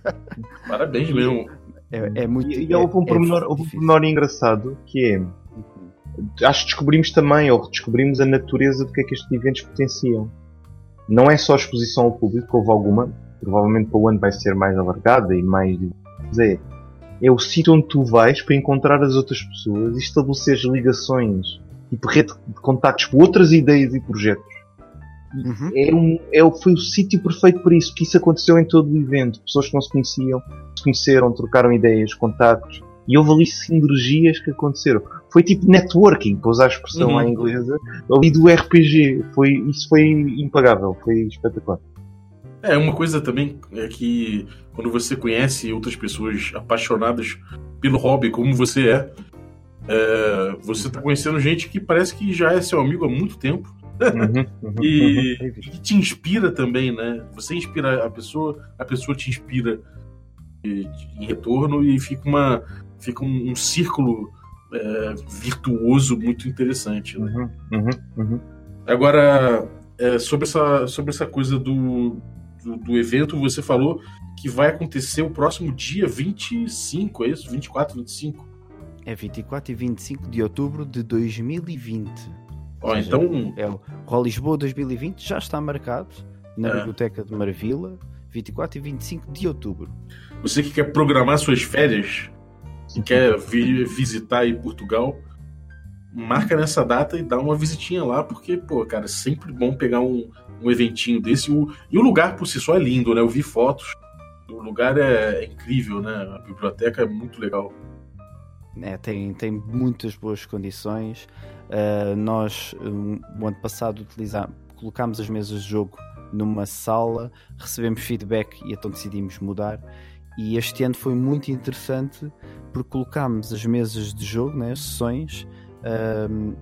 Parabéns mesmo. É, é muito E, e houve um é- é pormenor, houve um pormenor engraçado que é. Acho que descobrimos também, ou redescobrimos a natureza do que é que estes eventos potenciam. Não é só a exposição ao público, houve alguma, provavelmente para o ano vai ser mais alargada e mais. Mas é, é o sítio onde tu vais para encontrar as outras pessoas e estabelecer ligações, tipo rede de contactos com outras ideias e projetos. Uhum. É um, é, foi o sítio perfeito para isso, porque isso aconteceu em todo o evento. Pessoas que não se conheciam, se conheceram, trocaram ideias, contactos, e houve ali sinergias que aconteceram. Foi tipo networking, para usar a expressão Uhum. à inglesa, ali do RPG. Foi, isso foi impagável, foi espetacular. É, uma coisa também é que quando você conhece outras pessoas apaixonadas pelo hobby, como você é, é, você tá conhecendo gente que parece que já é seu amigo há muito tempo Uhum, uhum, e, uhum. e que te inspira também, né? Você inspira a pessoa, a pessoa te inspira em retorno e fica uma fica um, um círculo é, virtuoso muito interessante. Né? Uhum, uhum, uhum. Agora, é, sobre, essa, sobre essa coisa do, do, do, evento, você falou que vai acontecer o próximo dia 25, é isso? 24, 25? É 24 e 25 de outubro de 2020. Ó, seja, então. É o Rol Lisboa 2020 já está marcado na é. Biblioteca de Marvila, 24 e 25 de outubro. Você que quer programar suas férias, que quer vir visitar aí Portugal, marca nessa data e dá uma visitinha lá, porque, pô, cara, é sempre bom pegar um, um eventinho desse. E o, e o lugar por si só é lindo, né? Eu vi fotos. O lugar é, é incrível, né? A biblioteca é muito legal. É, tem, tem muitas boas condições. Uh, nós, um, o ano passado, colocámos as mesas de jogo numa sala, recebemos feedback e então decidimos mudar. E este ano foi muito interessante porque colocámos as mesas de jogo, né, as sessões, um,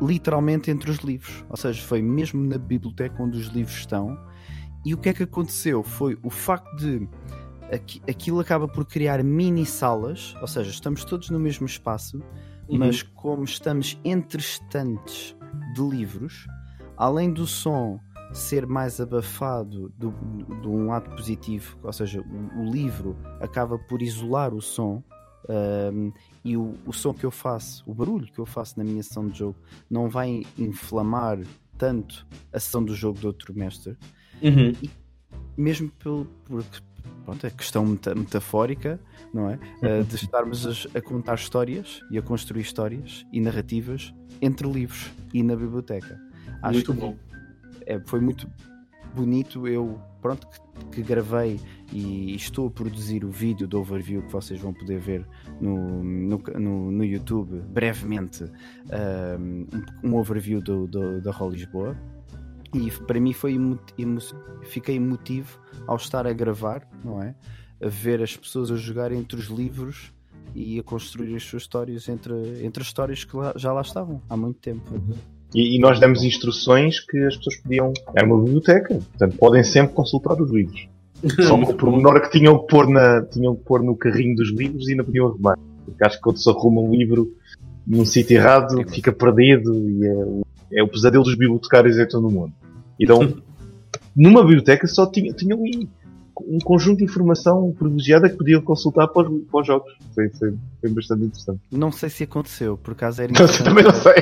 literalmente entre os livros. Ou seja, foi mesmo na biblioteca onde os livros estão. E o que é que aconteceu? Foi o facto de aquilo acaba por criar mini salas, ou seja, estamos todos no mesmo espaço, uhum. mas como estamos entre estantes de livros, além do som ser mais abafado de um lado positivo, ou seja, o, o livro acaba por isolar o som um, e o, o som que eu faço, o barulho que eu faço na minha sessão de jogo, não vai inflamar tanto a sessão do jogo do outro mestre. Uhum. E mesmo pelo, porque pronto, a questão meta, metafórica, não é? Uh, de estarmos a, a, contar histórias e a construir histórias e narrativas entre livros e na biblioteca. Acho muito bom. É, foi muito bonito eu pronto que, que, gravei e estou a produzir o vídeo do overview que vocês vão poder ver no, no, no, no YouTube brevemente um, um overview do, do, da Roll Lisboa. E para mim foi emo, emo, fiquei emotivo ao estar a gravar não é? A ver as pessoas a jogar entre os livros e a construir as suas histórias entre, entre as histórias que lá, já lá estavam há muito tempo. Uhum. E, e, nós demos instruções que as pessoas podiam. Era uma biblioteca, portanto podem sempre consultar os livros. Só que o pormenor que tinham que, pôr na, tinham que pôr no carrinho dos livros e não podiam arrumar. Porque acho que quando se arruma um livro num sítio errado, fica perdido e é, é, o pesadelo dos bibliotecários em todo o mundo. Então, numa biblioteca só tinha, tinham um conjunto de informação privilegiada que podiam consultar para, os, para os jogos. Foi, foi, foi, bastante interessante. Não sei se aconteceu, por acaso era interessante. Também não sei.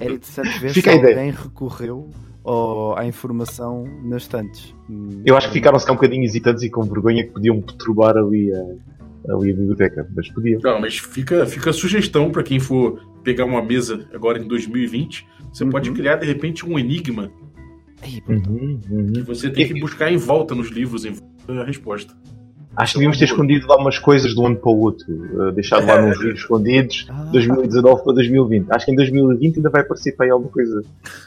Era interessante ver Fica se alguém recorreu ao, à informação nas estantes. Eu acho que ficaram-se cá um bocadinho hesitantes e com vergonha que podiam perturbar ali a, ali a biblioteca, mas podiam. Não, mas fica, fica a sugestão para quem for pegar uma mesa agora em 2020. Você uhum. pode criar de repente um enigma uhum, uhum. que você tem que buscar em volta nos livros em a resposta. Acho que devíamos ter escondido lá umas coisas de um ano para o outro, uh, deixado lá nos livros escondidos, ah. 2019 para 2020. Acho que em 2020 ainda vai aparecer para aí alguma coisa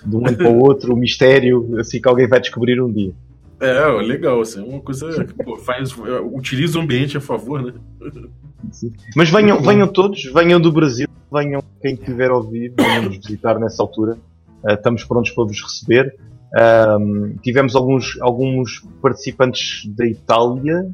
de um ano para o outro, um mistério, assim que alguém vai descobrir um dia. É, legal, assim, uma coisa que pô, faz, é, utiliza o ambiente a favor, né? Sim. Mas venham, venham todos, venham do Brasil, venham quem tiver ouvido, venham nos visitar nessa altura. Uh, estamos prontos para vos receber. Um, tivemos alguns, alguns participantes da Itália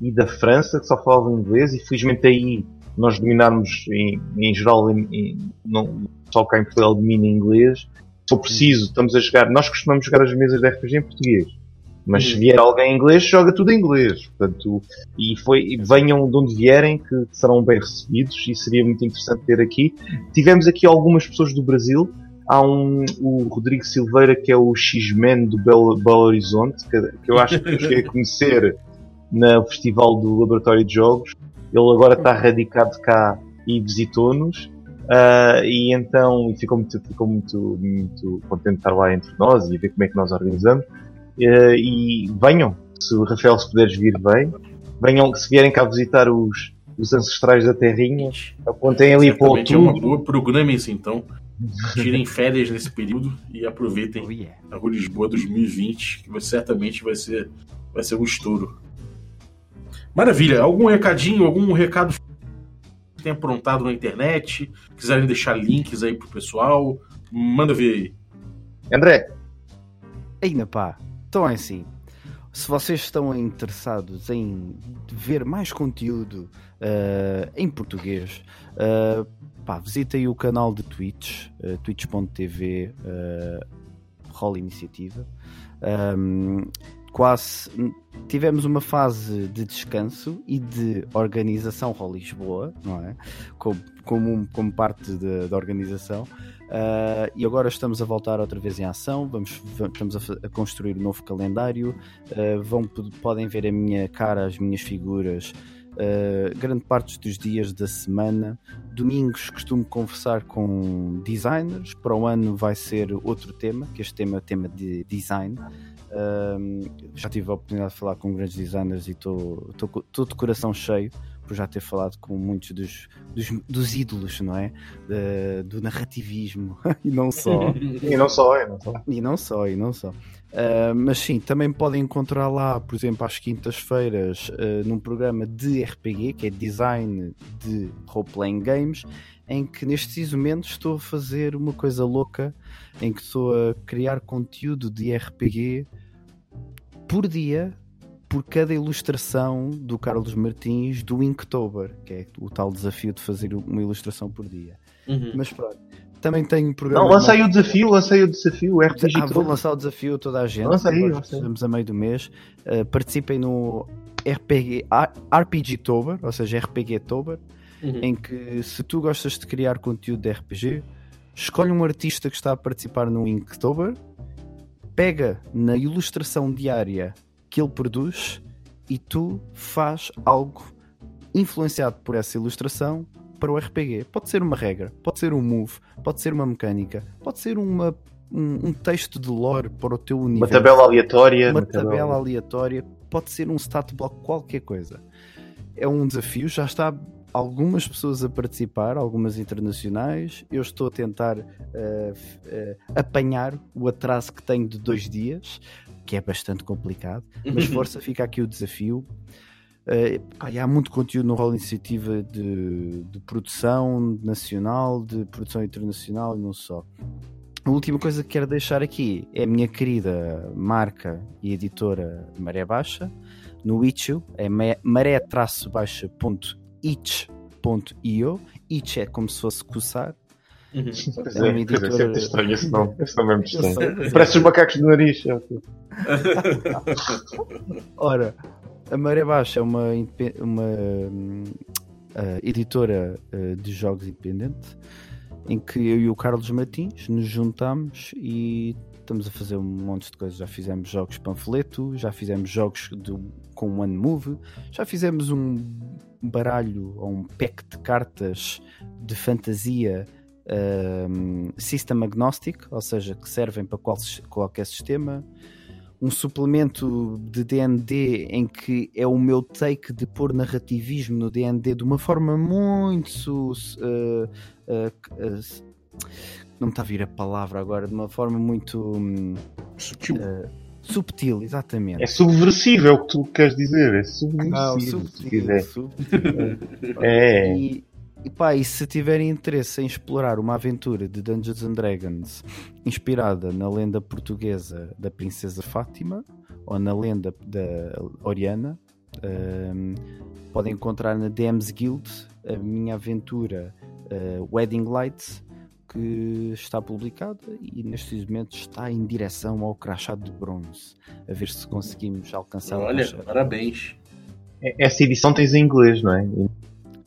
e da França que só falavam inglês e felizmente aí nós dominarmos em, em geral, em, em, não, só cá em Portugal domina inglês. Se for preciso, estamos a jogar, nós costumamos jogar as mesas de RPG em português. Mas se vier alguém em inglês, joga tudo em inglês. Portanto, e foi, venham de onde vierem, que serão bem recebidos e seria muito interessante ter aqui. Tivemos aqui algumas pessoas do Brasil, Há um, o Rodrigo Silveira, que é o X-Men do Belo, Belo Horizonte, que, que, eu acho que eu cheguei a conhecer no Festival do Laboratório de Jogos. Ele agora está radicado cá e visitou-nos. Uh, e então ficou, muito, ficou muito, muito contente de estar lá entre nós e ver como é que nós organizamos. Uh, e venham, se o Rafael se puderes vir, vem. Venham, se vierem cá visitar os, os ancestrais da Terrinha, apontem ali para o outubro. É uma boa, programem-se então. Tirem férias nesse período e aproveitem oh, yeah. a Rua Lisboa 2020, que certamente vai ser, vai ser um estouro. Maravilha. Algum recadinho, algum recado que tenha aprontado na internet? Quiserem deixar links aí pro pessoal? Manda ver aí. André. Ainda pá. Então é assim. se vocês estão interessados em ver mais conteúdo uh, em português, uh, pá, visitem o canal de Twitch, uh, twitch.tv uh, Roll Iniciativa. Um, quase tivemos uma fase de descanso e de organização Roll Lisboa, não é? Como, como, como parte da organização. Uh, e agora estamos a voltar outra vez em ação. Vamos, vamos estamos a, a, construir um novo calendário. Uh, vão, podem ver a minha cara, as minhas figuras. Uh, grande parte dos dias da semana. Domingos costumo conversar com designers. Para o ano vai ser outro tema, que este tema é tema de design. Uh, já tive a oportunidade de falar com grandes designers e estou de coração cheio por já ter falado com muitos dos, dos, dos ídolos, não é? De, do narrativismo e não só. e não só, e não só. E não só, e não só. Uh, mas sim, também podem encontrar lá, por exemplo, às quintas-feiras, uh, num programa de RPG, que é Design de Role-Playing Games, em que nestes momentos estou a fazer uma coisa louca, em que estou a criar conteúdo de RPG por dia por cada ilustração do Carlos Martins do Inktober, que é o tal desafio de fazer uma ilustração por dia. Uhum. Mas pronto. Também tenho um programa. Não, lancei o desafio, lancei o desafio, o RPG. Ah, vou lançar o desafio a toda a gente. Lança aí, Estamos a meio do mês. Uh, participem no RPG, RPG Tober, ou seja, RPG Tober, uhum. em que se tu gostas de criar conteúdo de RPG, escolhe um artista que está a participar no Inktober, pega na ilustração diária que ele produz e tu faz algo influenciado por essa ilustração para o RPG. Pode ser uma regra, pode ser um move, pode ser uma mecânica, pode ser uma, um, um texto de lore para o teu universo. Uma tabela aleatória. Uma tabela, tabela aleatória, pode ser um stat block, qualquer coisa. É um desafio, já está algumas pessoas a participar, algumas internacionais. Eu estou a tentar uh, uh, apanhar o atraso que tenho de dois dias que é bastante complicado, mas força, fica aqui o desafio. Uh, há muito conteúdo no rol iniciativa de, de, produção nacional, de produção internacional e não só. A última coisa que quero deixar aqui é a minha querida marca e editora Maré Baixa, no Itch.io, é maré-baixa.itch.io. Itch é como se fosse coçar, Uhum. É, é, uma editora... é estranho esse nome. Esse nome é muito estranho. Parece os macacos do nariz. Ora, a Maré Baixa é uma, uma uh, editora uh, de jogos independente em que eu e o Carlos Martins nos juntamos e estamos a fazer um monte de coisas. Já fizemos jogos panfleto, já fizemos jogos do, com One Move, já fizemos um baralho ou um pack de cartas de fantasia um, system agnostic, ou seja, que servem para qual, qualquer sistema. Um suplemento de DND em que é o meu take de pôr narrativismo no DND de uma forma muito. Uh, uh, uh, não me está a vir a palavra agora, de uma forma muito. Um, Sutil. Subtil, exatamente. É subversivo, é o que tu queres dizer. É subversivo. Ah, subtil, subtil. é. E, e pá, e se tiverem interesse em explorar uma aventura de Dungeons and Dragons inspirada na lenda portuguesa da Princesa Fátima ou na lenda da Oriana, um, podem encontrar na DMs Guild a minha aventura uh, Wedding Lights que está publicada e nestes momentos está em direção ao crachado de bronze. A ver se conseguimos alcançar Olha, parabéns. Essa edição tens em inglês, não é?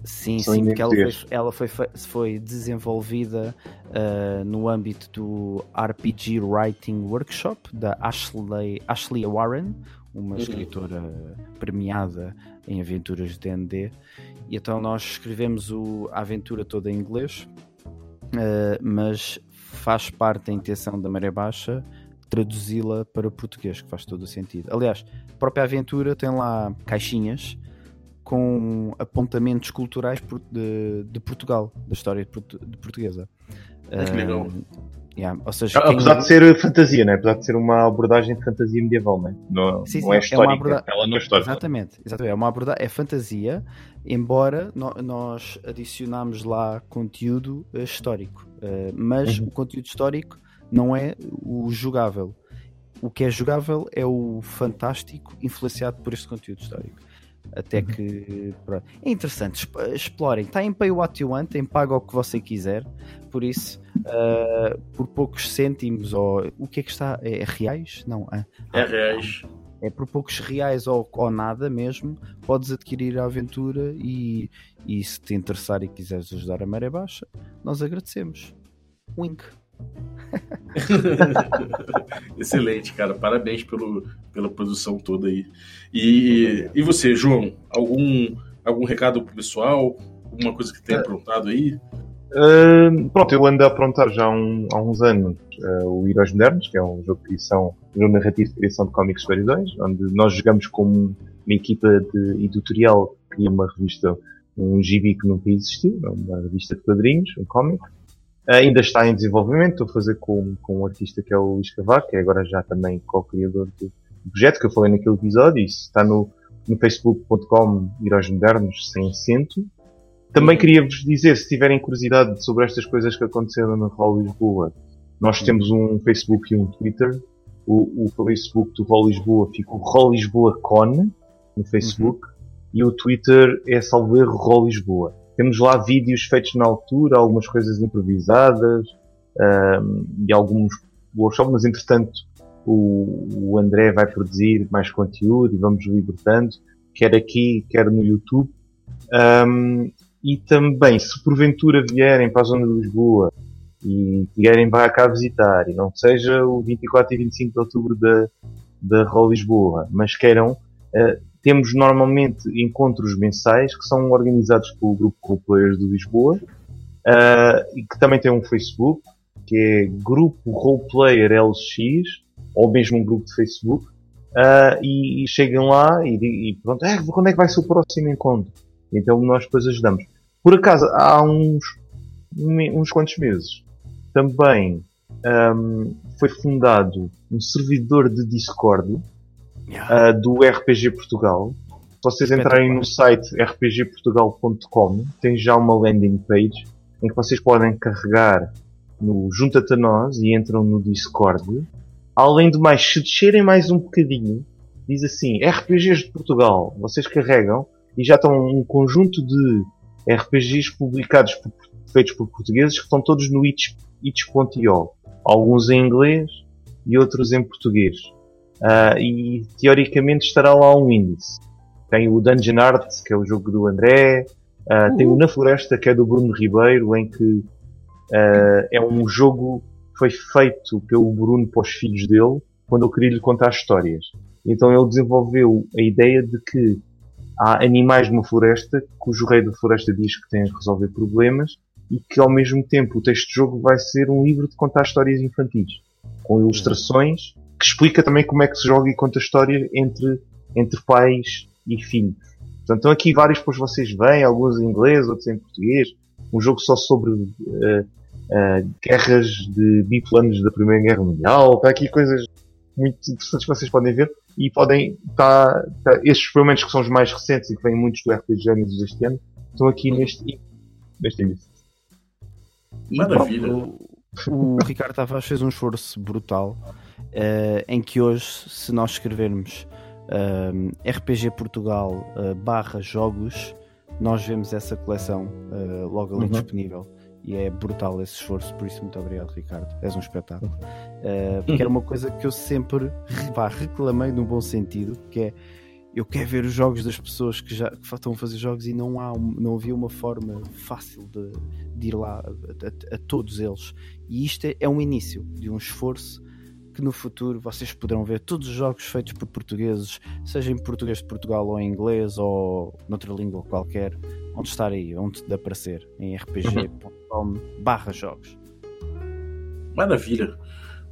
Sim, sim, porque ela foi, ela foi, foi desenvolvida uh, no âmbito do RPG Writing Workshop da Ashley, Ashley Warren, uma uhum. escritora premiada em aventuras de D&D. E então nós escrevemos o, a aventura toda em inglês, uh, mas faz parte da intenção da Maré Baixa traduzi-la para português, que faz todo o sentido. Aliás, a própria aventura tem lá caixinhas com apontamentos culturais de, de Portugal, da história de, de portuguesa. Ah, que legal. Yeah, ou seja, Apesar quem... de ser fantasia, né? apesar de ser uma abordagem de fantasia medieval, né? não, sim, não é histórica. É aborda... Ela não é histórica. Exatamente, exatamente. É uma abordagem, é fantasia, embora no, nós adicionamos lá conteúdo uh, histórico, uh, mas uhum. o conteúdo histórico não é o jogável. o que é jogável é o fantástico influenciado por este conteúdo histórico. Até Uhum. que pronto. é interessante, exp- explorem. Está em Pay What You Want, em paga o que você quiser. Por isso, ah, por poucos cêntimos, ou o que é que está? É, é reais? Não, ah, É reais. é por poucos reais ou, ou nada mesmo, podes adquirir a aventura e, e se te interessar e quiseres ajudar a maré baixa, nós agradecemos. Wink. Excelente, cara. Parabéns pelo, pela produção toda aí. E, e você, João? Algum, algum recado pro pessoal? Alguma coisa que tenha aprontado aí? Uh, pronto, eu ando a aprontar já há, um- há uns anos uh, o Heróis Modernos, que é um jogo de criação, um jogo narrativo de criação de cómics de heróis, onde nós jogamos como uma equipa de editorial que cria uma revista, um gibi que nunca existiu, é uma revista de quadrinhos, um cómic. Ainda está em desenvolvimento, estou a fazer com, com um artista que é o Luís Cavaco, que é agora já também co-criador do, projeto, que eu falei naquele episódio, isso está no, no facebook.com Heróis Modernos, sem acento. Também queria-vos dizer, se tiverem curiosidade sobre estas coisas que aconteceram no Hall Lisboa, nós temos um Facebook e um Twitter. O, o Facebook do Hall Lisboa fica o Hall Lisboa Con no Facebook e o Twitter é salvo erro Hall Lisboa. Temos lá vídeos feitos na altura, algumas coisas improvisadas ahm, e alguns workshops, mas entretanto o, o André vai produzir mais conteúdo e vamos libertando, quer aqui, quer no YouTube. Ahm, e também, se porventura vierem para a zona de Lisboa e vierem para cá visitar, e não seja o 24 e 25 de outubro da, da Lisboa, mas queiram, eh, temos normalmente encontros mensais que são organizados pelo grupo Roleplayers de Lisboa eh, e que também tem um Facebook que é Grupo Roleplayer LX ou mesmo um grupo de Facebook ah, e, e chegam lá e, e pronto, "Eh, quando é que vai ser o próximo encontro? Então nós depois ajudamos. Por acaso, há uns, uns quantos meses, também ahm, foi fundado um servidor de Discord ah, do RPG Portugal. Se vocês entrarem no site rpgportugal.com, tem já uma landing page em que vocês podem carregar no Junta-te a nós e entram no Discord. Além de mais, se descerem mais um bocadinho, diz assim, RPGs de Portugal, vocês carregam e já estão um conjunto de RPGs publicados por- feitos por portugueses que estão todos no itch- itch.io. Alguns em inglês e outros em português. Ah, e teoricamente estará lá um índice. Tem o Dungeon Art, que é o jogo do André. Ah, Tem o Na Floresta, que é do Bruno Ribeiro, em que ah, é um jogo que foi feito pelo Bruno para os filhos dele, quando eu queria lhe contar histórias. Então ele desenvolveu a ideia de que há animais numa floresta cujo rei da floresta diz que tem a resolver problemas e que ao mesmo tempo o texto de jogo vai ser um livro de contar histórias infantis com ilustrações que explica também como é que se joga e conta histórias entre, entre pais e filhos. Portanto, estão aqui vários depois vocês veem, alguns em inglês, outros em português. Um jogo só sobre eh, eh, guerras de biplanos da Primeira Guerra Mundial. Está aqui coisas muito interessantes que vocês podem ver e podem tá, tá, estes pelo menos que são os mais recentes e que vêm muitos do RPG Genesis deste ano estão aqui neste neste índice. E Maravilha. o, o Ricardo Tavares fez um esforço brutal eh, em que hoje, se nós escrevermos eh, RPG Portugal eh, barra jogos, nós vemos essa coleção logo ali Uhum. disponível. E é brutal esse esforço, por isso muito obrigado, Ricardo. És um espetáculo. Eh, porque era uma coisa que eu sempre pá, reclamei no bom sentido, que é eu quero ver os jogos das pessoas que já que estão a fazer jogos e não há não havia uma forma fácil de, de ir lá a, a- a todos eles. E isto é, é um início de um esforço que no futuro vocês poderão ver todos os jogos feitos por portugueses, seja em português de Portugal ou em inglês ou noutra língua qualquer, onde estar aí, onde de aparecer, em rpg.com barra jogos. Maravilha.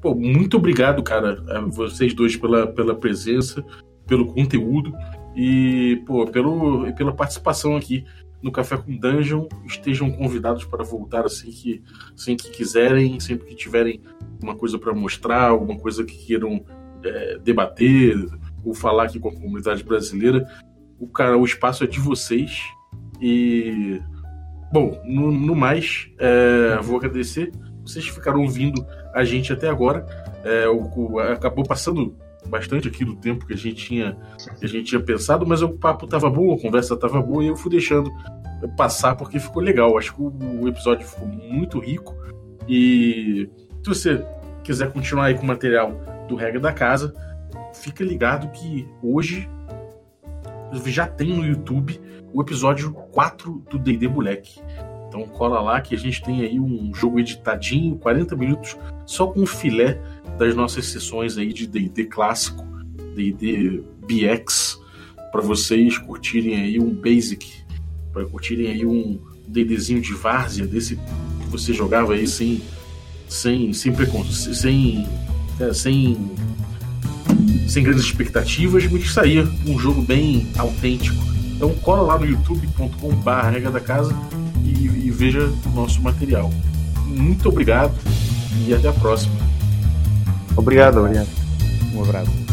Pô, muito obrigado, cara, a vocês dois pela, pela presença, pelo conteúdo e pô, pelo, e pela participação aqui no Café com Dungeon. Estejam convidados para voltar assim que, assim que quiserem, sempre que tiverem uma coisa para mostrar, alguma coisa que queiram é, debater ou falar aqui com a comunidade brasileira. O, cara, o espaço é de vocês e. Bom, no, no mais, é, vou agradecer vocês ficaram ouvindo a gente até agora. É, o, o, acabou passando bastante aqui do tempo que a gente tinha, a gente tinha pensado, mas o papo tava bom, a conversa tava boa e eu fui deixando passar porque ficou legal. Acho que o, episódio ficou muito rico e se você quiser continuar aí com o material do Regra da Casa, fica ligado que hoje já tem no YouTube o episódio 4 do D&D Moleque. Então cola lá que a gente tem aí um jogo editadinho, 40 minutos, só com filé das nossas sessões aí de D&D clássico, D&D BX, para vocês curtirem aí um basic, para curtirem aí um D&Dzinho de várzea desse que você jogava aí sem sem sem preconceito, sem é, sem sem grandes expectativas, mas que saía um jogo bem autêntico. Então cola lá no youtube.com/barra da casa veja o nosso material. Muito obrigado e até a próxima. Obrigado, obrigado. Um abraço.